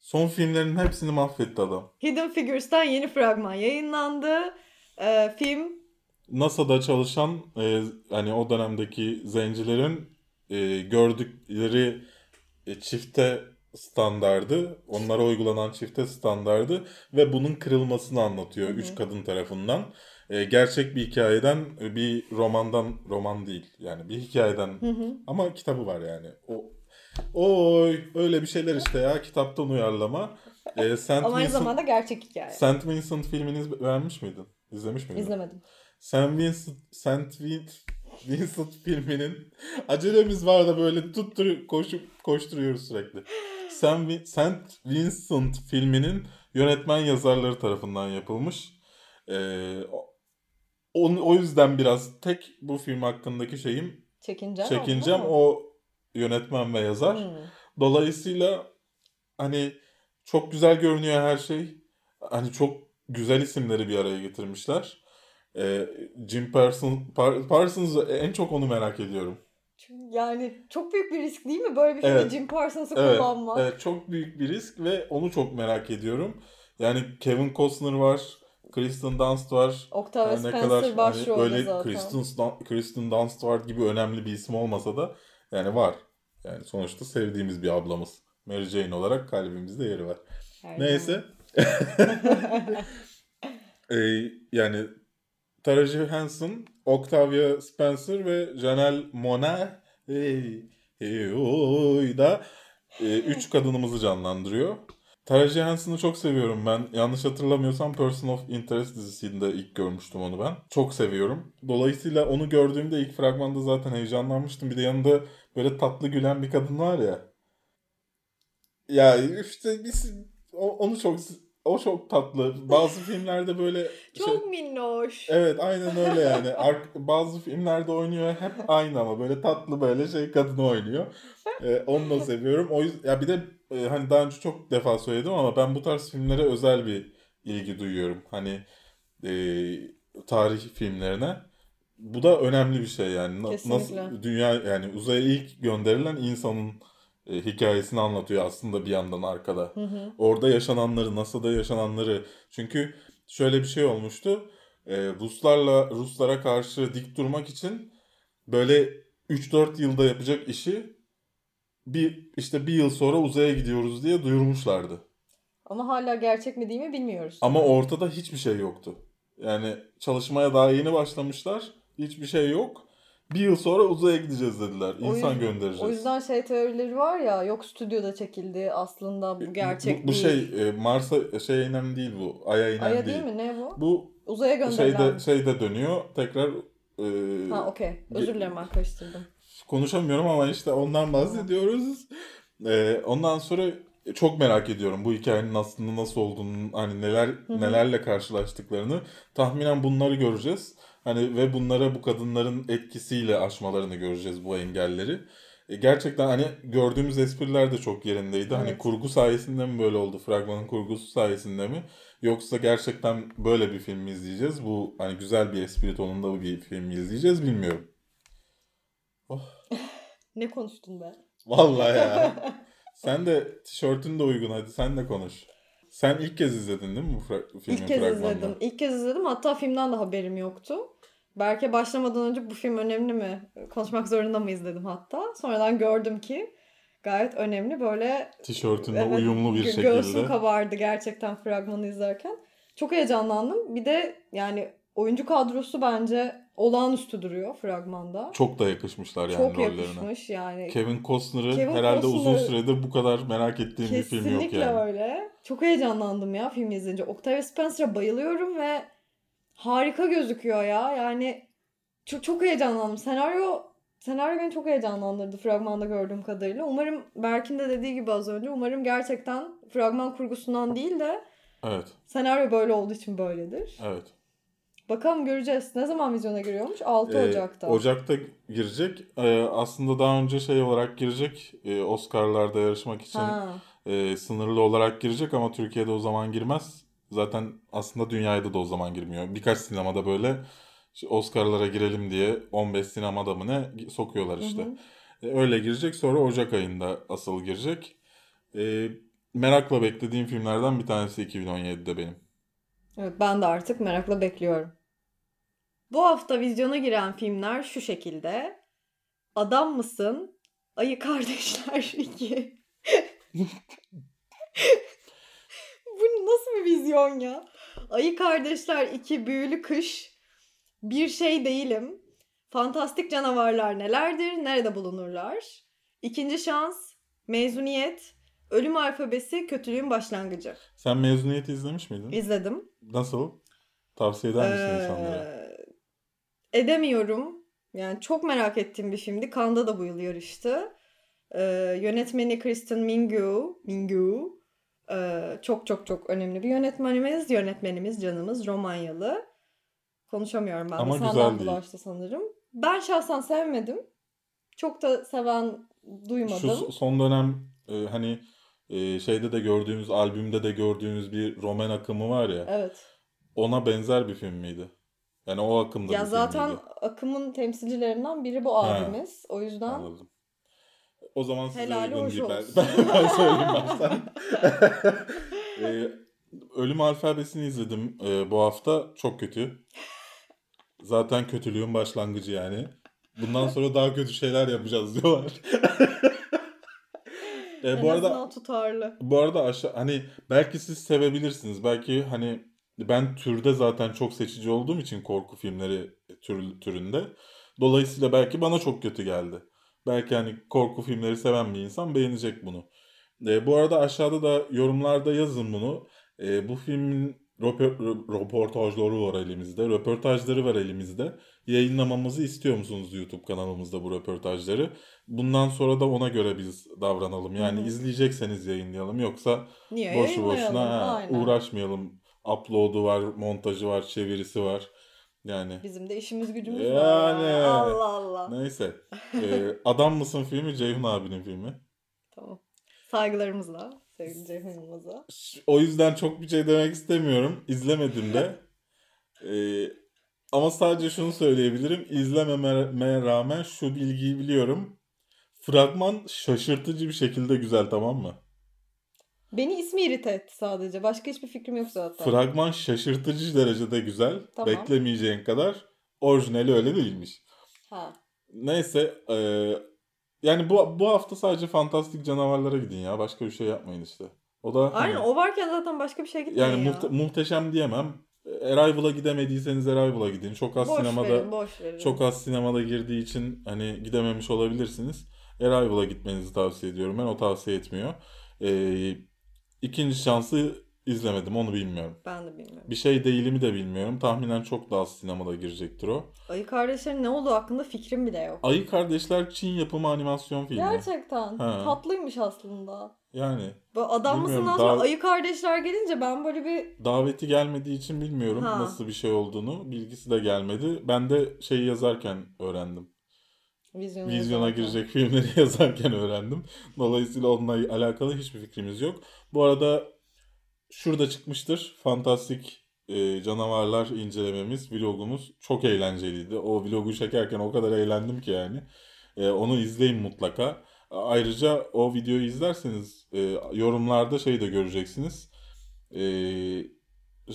Son filmlerin hepsini mahvetti adam. Hidden Figures'tan yeni fragman yayınlandı. Ee, film NASA'da çalışan e, hani o dönemdeki zencilerin e, gördükleri e, çifte standardı, onlara uygulanan çifte standardı ve bunun kırılmasını anlatıyor Hı hı. üç kadın tarafından. E, gerçek bir hikayeden, e, bir romandan, roman değil yani bir hikayeden Hı hı. ama kitabı var yani. O Oy öyle bir şeyler işte ya kitaptan uyarlama. E, Saint Ama aynı Vincent, zamanda gerçek hikaye. Saint Vincent filmini vermiş miydin? İzlemiş miydin? İzlemedim. Saint Vincent, Saint Vincent, Vincent filminin acelemiz var da böyle tuttur koşup koşturuyoruz sürekli. Vi- Saint Vincent filminin yönetmen yazarları tarafından yapılmış. Ee, o, o yüzden biraz tek bu film hakkındaki şeyim Çekincem çekincem o yönetmen ve yazar. Hmm. Dolayısıyla hani çok güzel görünüyor her şey. Hani çok güzel isimleri bir araya getirmişler. Ee, Jim Parsons, Par- Parsons en çok onu merak ediyorum. Yani çok büyük bir risk değil mi böyle bir filmde Evet. Jim Parsons'ı Evet, kullanmak? evet, çok büyük bir risk ve onu çok merak ediyorum. Yani Kevin Costner var, Kristen Dunst var. Octavia ne Spencer kadar hani başrolde böyle zaten. Kristen, Kristen Dunst var gibi önemli bir isim olmasa da yani var. Yani sonuçta sevdiğimiz bir ablamız. Mary Jane olarak kalbimizde yeri var. Her Neyse. Ee, yani Tara Johansson, Octavia Spencer ve Janelle oy da e, üç kadınımızı canlandırıyor. Tara Johansson'ı çok seviyorum ben. Yanlış hatırlamıyorsam Person of Interest dizisinde ilk görmüştüm onu ben. Çok seviyorum. Dolayısıyla onu gördüğümde ilk fragmanda zaten heyecanlanmıştım. Bir de yanında böyle tatlı gülen bir kadın var ya. Ya işte biz onu çok o çok tatlı. Bazı filmlerde böyle şey- Çok minnoş. Evet aynen öyle yani. Bazı filmlerde oynuyor hep aynı ama böyle tatlı böyle şey kadını oynuyor. Ee, onu da seviyorum. O yüzden ya bir de e, hani daha önce çok defa söyledim ama ben bu tarz filmlere özel bir ilgi duyuyorum. Hani e, tarih filmlerine. Bu da önemli bir şey yani. Kesinlikle. Nasıl dünya yani uzaya ilk gönderilen insanın e, hikayesini anlatıyor aslında bir yandan arkada. Hı hı. Orada yaşananları, NASA'da yaşananları. Çünkü şöyle bir şey olmuştu. Ee, Ruslarla Ruslara karşı dik durmak için böyle 3-4 yılda yapacak işi bir işte bir yıl sonra uzaya gidiyoruz diye duyurmuşlardı. Ama hala gerçek mi değil mi bilmiyoruz. Ama ortada hiçbir şey yoktu. Yani çalışmaya daha yeni başlamışlar. Hiçbir şey yok. Bir yıl sonra uzaya gideceğiz dediler. O İnsan yüzden- göndereceğiz. O yüzden şey teorileri var ya yok stüdyoda çekildi aslında bu gerçek bu, bu değil. şey e, Mars'a şey inen değil bu. Ay'a inen Aya değil. değil mi ne bu? Bu Uzaya gönderilen. şeyde şeyde dönüyor. Tekrar e, Ha okey. Özür dilerim ben karıştırdım. konuşamıyorum ama işte ondan bahsediyoruz. E, ondan sonra çok merak ediyorum bu hikayenin aslında nasıl olduğunu, hani neler hı. nelerle karşılaştıklarını. Tahminen bunları göreceğiz. Hani ve bunlara bu kadınların etkisiyle aşmalarını göreceğiz bu engelleri. E, gerçekten hani gördüğümüz espriler de çok yerindeydi. Hani Evet. kurgu sayesinde mi böyle oldu? Fragmanın kurgusu sayesinde mi? Yoksa gerçekten böyle bir film mi izleyeceğiz? Bu hani güzel bir espri tonunda bir film mi izleyeceğiz bilmiyorum. Ne konuştun be? Vallahi ya. sen de tişörtün de uygun hadi sen de konuş. Sen ilk kez izledin değil mi bu fra- filmin İlk kez fragmanını? izledim. İlk kez izledim. Hatta filmden de haberim yoktu. Berke başlamadan önce bu film önemli mi? Konuşmak zorunda mı izledim hatta. Sonradan gördüm ki gayet önemli. Böyle Tişörtünle evet, uyumlu bir şekilde. Göğsüm kabardı gerçekten fragmanı izlerken. Çok heyecanlandım. Bir de yani oyuncu kadrosu bence olağanüstü duruyor fragmanda. Çok da yakışmışlar yani Çok rollerine. yakışmış yani. Kevin Costner'ı Kevin herhalde uzun Costner- süredir bu kadar merak ettiğim bir film yok Kesinlikle yani. öyle. Çok heyecanlandım ya filmi izleyince. Octavia Spencer'a bayılıyorum ve harika gözüküyor ya. Yani çok çok heyecanlandım. Senaryo senaryo beni çok heyecanlandırdı fragmanda gördüğüm kadarıyla. Umarım Berk'in de dediği gibi az önce umarım gerçekten fragman kurgusundan değil de Evet, senaryo böyle olduğu için böyledir. evet. Bakalım göreceğiz. Ne zaman vizyona giriyormuş? 6 Ee, Ocak'ta. Ocak'ta girecek. Ee, aslında daha önce şey olarak girecek. e, Oscar'larda yarışmak için Ha. e, sınırlı olarak girecek ama Türkiye'de o zaman girmez. Zaten aslında dünyada da o zaman girmiyor. Birkaç sinemada böyle İşte Oscar'lara girelim diye 15 sinemada mı ne sokuyorlar işte. Hı hı. E, öyle girecek sonra Ocak ayında asıl girecek. E, merakla beklediğim filmlerden bir tanesi 2017'de benim. Evet ben de artık merakla bekliyorum. Bu hafta vizyona giren filmler şu şekilde. Adam mısın? Ayı Kardeşler 2. Bu nasıl bir vizyon ya? Ayı Kardeşler 2 Büyülü Kış. Bir şey değilim. Fantastik canavarlar nelerdir? Nerede bulunurlar? İkinci şans. Mezuniyet. Ölüm alfabesi kötülüğün başlangıcı. Sen mezuniyeti izlemiş miydin? İzledim. Nasıl? Tavsiye eder misin Ee, insanlara? edemiyorum. Yani çok merak ettiğim bir filmdi. Kanda da bu yıl yarıştı. Ee, yönetmeni Kristen Mingu. Mingu. Ee, çok çok çok önemli bir yönetmenimiz. Yönetmenimiz canımız Romanyalı. Konuşamıyorum ben Ama Senden bulaştı sanırım. Ben şahsen sevmedim. Çok da seven duymadım. Şu so- son dönem e, hani e, şeyde de gördüğümüz albümde de gördüğümüz bir roman akımı var ya. Evet. Ona benzer bir film miydi? Yani o akımda Ya bir zaten film miydi? akımın temsilcilerinden biri bu abimiz. O yüzden Anladım. O zaman size Helali hoş. Ben, olsun. ben, ben söyleyeyim baştan. Ee, Ölüm Alfabesi'ni izledim e, bu hafta. Çok kötü. Zaten kötülüğün başlangıcı yani. Bundan sonra daha kötü şeyler yapacağız diyorlar. E, en bu arada tutarlı. bu arada aşağı hani belki siz sevebilirsiniz. Belki hani ben türde zaten çok seçici olduğum için korku filmleri tür, türünde. Dolayısıyla belki bana çok kötü geldi. Belki hani korku filmleri seven bir insan beğenecek bunu. E, bu arada aşağıda da yorumlarda yazın bunu. E, bu filmin röpo- rö- röportajları var elimizde. Röportajları var elimizde. Yayınlamamızı istiyor musunuz YouTube kanalımızda bu röportajları? Bundan sonra da ona göre biz davranalım. Yani Hı hı. izleyecekseniz yayınlayalım. Yoksa Niye boşu boşuna Aynen. uğraşmayalım. Upload'u var, montajı var, çevirisi var. Yani Bizim de işimiz gücümüz Yani. var. ya. Allah Allah. neyse. Ee, Adam mısın filmi Ceyhun abinin filmi. Tamam. Saygılarımızla sevgili Ceyhun Yılmaz'a. O yüzden çok bir şey demek istemiyorum. İzlemedim de. Ee, ama sadece şunu söyleyebilirim. İzlememe rağmen şu bilgiyi biliyorum. Fragman şaşırtıcı bir şekilde güzel tamam mı? Beni ismi irite etti sadece. Başka hiçbir fikrim yok zaten. Fragman şaşırtıcı derecede güzel. Tamam. Beklemeyeceğin kadar. Orijinali öyle değilmiş. Ha. Neyse. e, yani bu, bu hafta sadece fantastik canavarlara gidin ya. Başka bir şey yapmayın işte. O da Aynen hani- o varken zaten başka bir şey gitmiyor yani ya. muhte- muhteşem diyemem. Arrival'a gidemediyseniz Arrival'a gidin. Çok az boş sinemada verin, boş verin. çok az sinemada girdiği için hani gidememiş olabilirsiniz. Arrival'a gitmenizi tavsiye ediyorum. Ben o tavsiye etmiyor. Ee, ikinci şansı izlemedim. Onu bilmiyorum. Ben de bilmiyorum. Bir şey değilimi de bilmiyorum. Tahminen çok daha az sinemada girecektir o. Ayı kardeşlerin ne olduğu hakkında fikrim bile yok. Ayı Kardeşler Çin yapımı animasyon filmi. Gerçekten. Ha. Tatlıymış aslında. Yani Böyle adam sonra daha- ayı kardeşler gelince ben böyle bir daveti gelmediği için bilmiyorum Ha. nasıl bir şey olduğunu. Bilgisi de gelmedi. Ben de şeyi yazarken öğrendim. Vizyona, Vizyona girecek filmleri yazarken öğrendim. Dolayısıyla onunla alakalı hiçbir fikrimiz yok. Bu arada şurada çıkmıştır. Fantastik e, canavarlar incelememiz, vlogumuz çok eğlenceliydi. O vlogu çekerken o kadar eğlendim ki yani. E, onu izleyin mutlaka. Ayrıca o videoyu izlerseniz e, yorumlarda şey de göreceksiniz. E,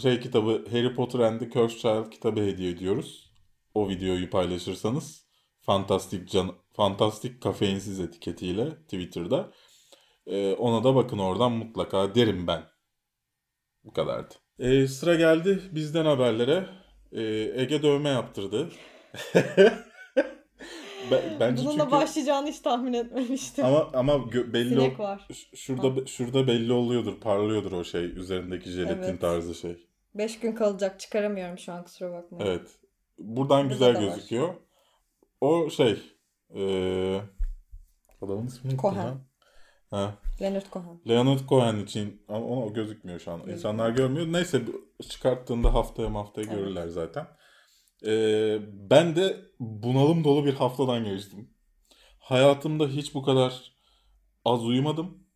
şey kitabı Harry Potter and the Cursed Child kitabı hediye ediyoruz. O videoyu paylaşırsanız. Fantastik can Fantastik kafeinsiz etiketiyle Twitter'da. E, ona da bakın oradan mutlaka derim ben. Bu kadardı. E, sıra geldi bizden haberlere. E, Ege dövme yaptırdı. Ben- Bence Bununla çünkü başlayacağını hiç tahmin etmemiştim. ama ama gö- belli Sinek o- var. Ş- şurada şurada belli oluyordur, parlıyordur o şey üzerindeki jelatin Evet. tarzı şey. Beş gün kalacak çıkaramıyorum şu an kusura bakmayın. Evet. Buradan Burada güzel da var. O şey eee adamın ismini Cohen. Ha. Leonard Cohen. Leonard Cohen için ama o gözükmüyor şu an. Gözükmüyor. İnsanlar görmüyor. Neyse bu- çıkarttığında haftaya haftaya Evet. görürler zaten. Ee, ben de bunalım dolu bir haftadan geçtim. Hayatımda hiç bu kadar az uyumadım.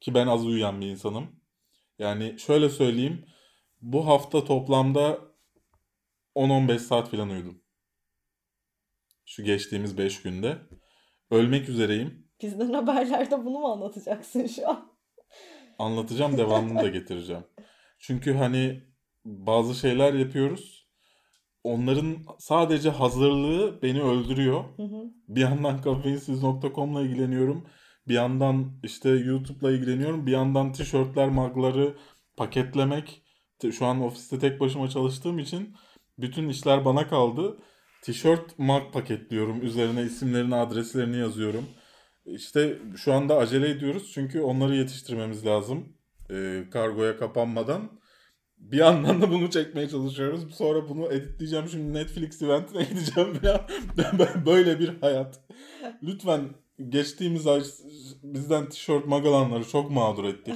Ki ben az uyuyan bir insanım. Yani şöyle söyleyeyim. Bu hafta toplamda 10-15 saat falan uyudum. Şu geçtiğimiz 5 günde. Ölmek üzereyim. Bizden haberlerde bunu mu anlatacaksın şu an? Anlatacağım devamını da getireceğim. Çünkü hani bazı şeyler yapıyoruz. Onların sadece hazırlığı beni öldürüyor. Hı hı. Bir yandan kafeinsiz.com'la ilgileniyorum. Bir yandan işte YouTube'la ilgileniyorum. Bir yandan tişörtler, magları paketlemek. Şu an ofiste tek başıma çalıştığım için bütün işler bana kaldı. Tişört, mag paketliyorum. Üzerine isimlerini, adreslerini yazıyorum. İşte şu anda acele ediyoruz çünkü onları yetiştirmemiz lazım. Ee, kargoya kapanmadan. Bir yandan da bunu çekmeye çalışıyoruz. Sonra bunu editleyeceğim. Şimdi Netflix eventine gideceğim. Ben- Böyle bir hayat. Lütfen geçtiğimiz ay bizden tişört magalanları çok mağdur ettik.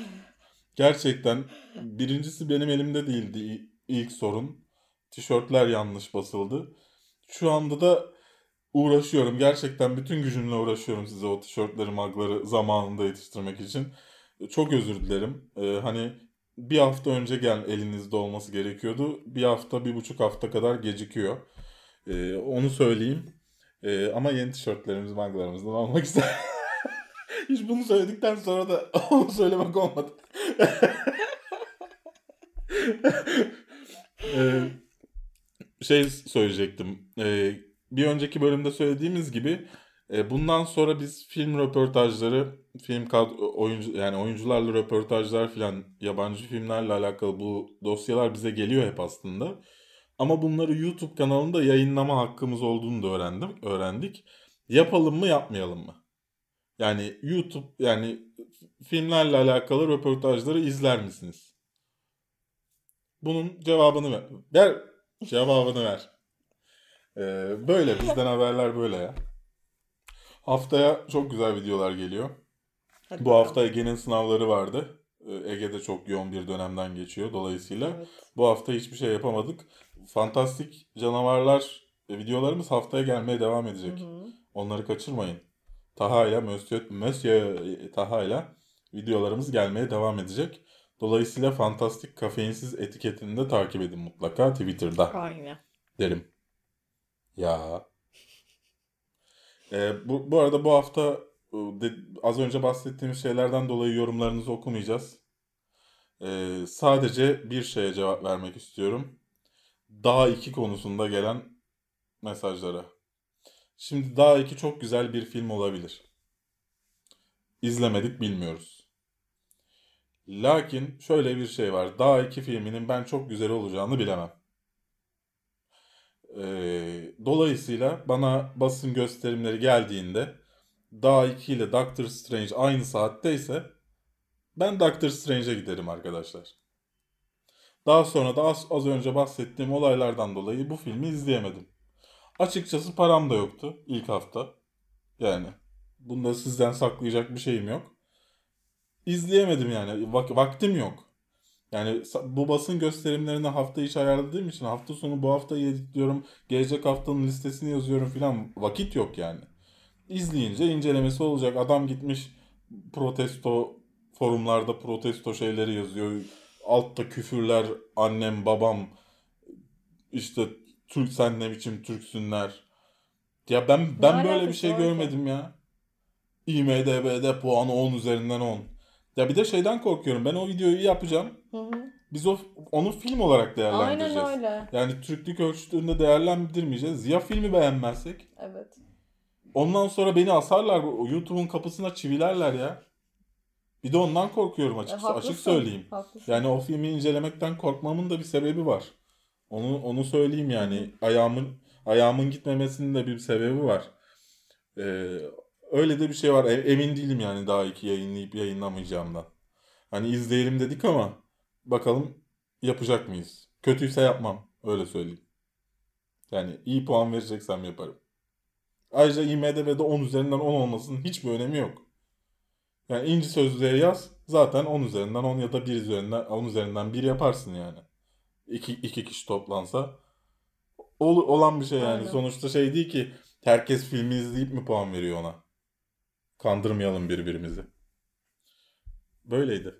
Gerçekten birincisi benim elimde değildi ilk sorun. Tişörtler yanlış basıldı. Şu anda da uğraşıyorum. Gerçekten bütün gücümle uğraşıyorum size o tişörtleri, magları zamanında yetiştirmek için. Çok özür dilerim. Ee, hani bir hafta önce gel elinizde olması gerekiyordu. Bir hafta, bir buçuk hafta kadar gecikiyor. Ee, onu söyleyeyim. Ee, ama yeni tişörtlerimiz, maglarımızdan almak istedim. Hiç bunu söyledikten sonra da onu söylemek olmadı. Ee, şey söyleyecektim. Ee, bir önceki bölümde söylediğimiz gibi e, bundan sonra biz film röportajları, film kad- oyuncu yani oyuncularla röportajlar filan yabancı filmlerle alakalı bu dosyalar bize geliyor hep aslında. Ama bunları YouTube kanalında yayınlama hakkımız olduğunu da öğrendim, öğrendik. Yapalım mı, yapmayalım mı? Yani YouTube yani filmlerle alakalı röportajları izler misiniz? Bunun cevabını. Ver cevabını ver. Ee, böyle bizden haberler böyle ya. Haftaya çok güzel videolar geliyor. Hadi Bu bakalım. hafta Ege'nin sınavları vardı. Ee, Ege'de çok yoğun bir dönemden geçiyor. Dolayısıyla Evet. bu hafta hiçbir şey yapamadık. Fantastik canavarlar e, videolarımız haftaya gelmeye devam edecek. Hı hı. Onları kaçırmayın. Taha ile Monsieur, Monsieur Taha ile videolarımız gelmeye devam edecek. Dolayısıyla fantastik kafeinsiz etiketini de takip edin mutlaka Twitter'da Aynen. derim. Ya. Ee, bu, bu arada bu hafta e, de- az önce bahsettiğimiz şeylerden dolayı yorumlarınızı okumayacağız. Ee, sadece bir şeye cevap vermek istiyorum. Daha 2 konusunda gelen mesajlara. Şimdi Daha 2 çok güzel bir film olabilir. İzlemedik bilmiyoruz. Lakin şöyle bir şey var. Daha 2 filminin ben çok güzel olacağını bilemem. Ee, dolayısıyla bana basın gösterimleri geldiğinde Daha 2 ile Doctor Strange aynı saatteyse ben Doctor Strange'e giderim arkadaşlar. Daha sonra da az, az önce bahsettiğim olaylardan dolayı bu filmi izleyemedim. Açıkçası param da yoktu ilk hafta. Yani bunda sizden saklayacak bir şeyim yok. İzleyemedim yani. Vak- vaktim yok. Yani bu basın gösterimlerine hafta içi ayarladığım için hafta sonu bu haftayı editliyorum. Gelecek haftanın listesini yazıyorum filan. Vakit yok yani. İzleyince incelemesi olacak. Adam gitmiş protesto forumlarda protesto şeyleri yazıyor. Altta küfürler annem babam işte Türk sen ne biçim Türksünler. Ya ben ben Ne böyle bir şey var ki? görmedim ya. IMDb'de puanı 10 üzerinden 10. Ya bir de şeyden korkuyorum. Ben o videoyu yapacağım. Hı hı. Biz o onu film olarak değerlendireceğiz. Aynen öyle. Yani Türklük ölçütünde değerlendirmeyeceğiz. Ya filmi beğenmezsek? Evet. Ondan sonra beni asarlar. YouTube'un kapısına çivilerler ya. Bir de ondan korkuyorum E, açık, haklısın, açık söyleyeyim. Haklısın. Yani o filmi incelemekten korkmamın da bir sebebi var. Onu onu söyleyeyim yani. Ayağımın ayağımın gitmemesinin de bir sebebi var. Ee, öyle de bir şey var. E- emin değilim yani daha iki yayınlayıp yayınlamayacağımdan. Hani izleyelim dedik ama bakalım yapacak mıyız? Kötüyse yapmam. Öyle söyleyeyim. Yani iyi puan vereceksem yaparım. Ayrıca IMDb'de 10 üzerinden 10 olmasının hiçbir önemi yok. Yani inci sözlüğe yaz zaten 10 üzerinden 10 ya da 1 üzerinden 10 üzerinden 1 yaparsın yani. İki, iki kişi toplansa ol, olan bir şey yani. Aynen. Sonuçta şey değil ki herkes filmi izleyip mi puan veriyor ona? Kandırmayalım birbirimizi. Böyleydi.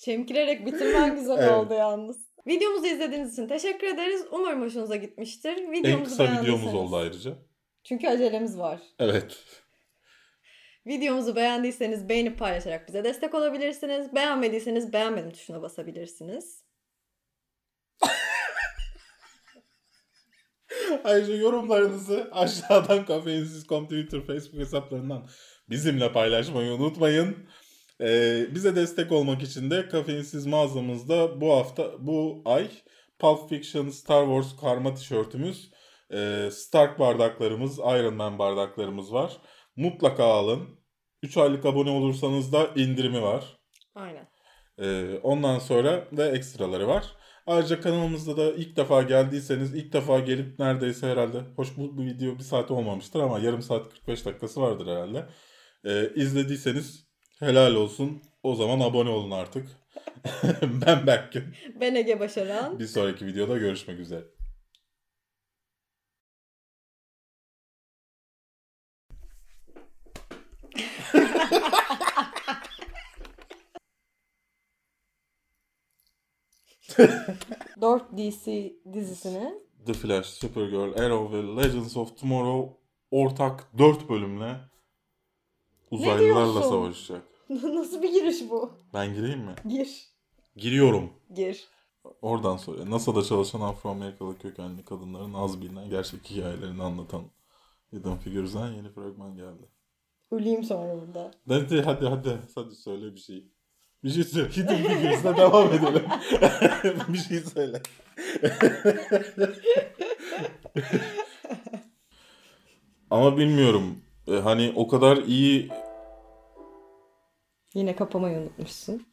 Çemkirerek bitirmen güzel Evet. oldu yalnız. Videomuzu izlediğiniz için teşekkür ederiz. Umarım hoşunuza gitmiştir. Videomuzu En kısa videomuz oldu ayrıca. Çünkü acelemiz var. Evet. Videomuzu beğendiyseniz beğenip paylaşarak bize destek olabilirsiniz. Beğenmediyseniz beğenmedim tuşuna basabilirsiniz. Ayrıca yorumlarınızı aşağıdan kafeinsiz.com Twitter, Facebook hesaplarından bizimle paylaşmayı unutmayın. Ee, bize destek olmak için de Kafeinsiz mağazamızda bu hafta, bu ay Pulp Fiction Star Wars karma tişörtümüz, e, Stark bardaklarımız, Iron Man bardaklarımız var. Mutlaka alın. 3 aylık abone olursanız da indirimi var. Aynen. Ee, ondan sonra da ekstraları var. Ayrıca kanalımızda da ilk defa geldiyseniz ilk defa gelip neredeyse herhalde hoş bu, bu video bir saat olmamıştır ama yarım saat 45 dakikası vardır herhalde. Ee, izlediyseniz helal olsun. O zaman abone olun artık. ben Berk'im. Ben Ege Başaran. Bir sonraki videoda görüşmek üzere. Dört DC dizisini The Flash, Supergirl, Arrow ve Legends of Tomorrow ortak 4 bölümle uzaylılarla diyorsun? savaşacak. Nasıl bir giriş bu? Ben gireyim mi? Gir. Giriyorum. Gir. Oradan sonra NASA'da çalışan Afro-Amerikalı kökenli kadınların az bilinen gerçek hikayelerini anlatan Hidden Figures'dan yeni fragman geldi. Öleyim sonra burada. Hadi hadi hadi hadi söyle bir şey. Bir şey söyle. Hidden Figures'la devam edelim. bir şey söyle. Ama bilmiyorum. E, Hani o kadar iyi Yine kapamayı unutmuşsun.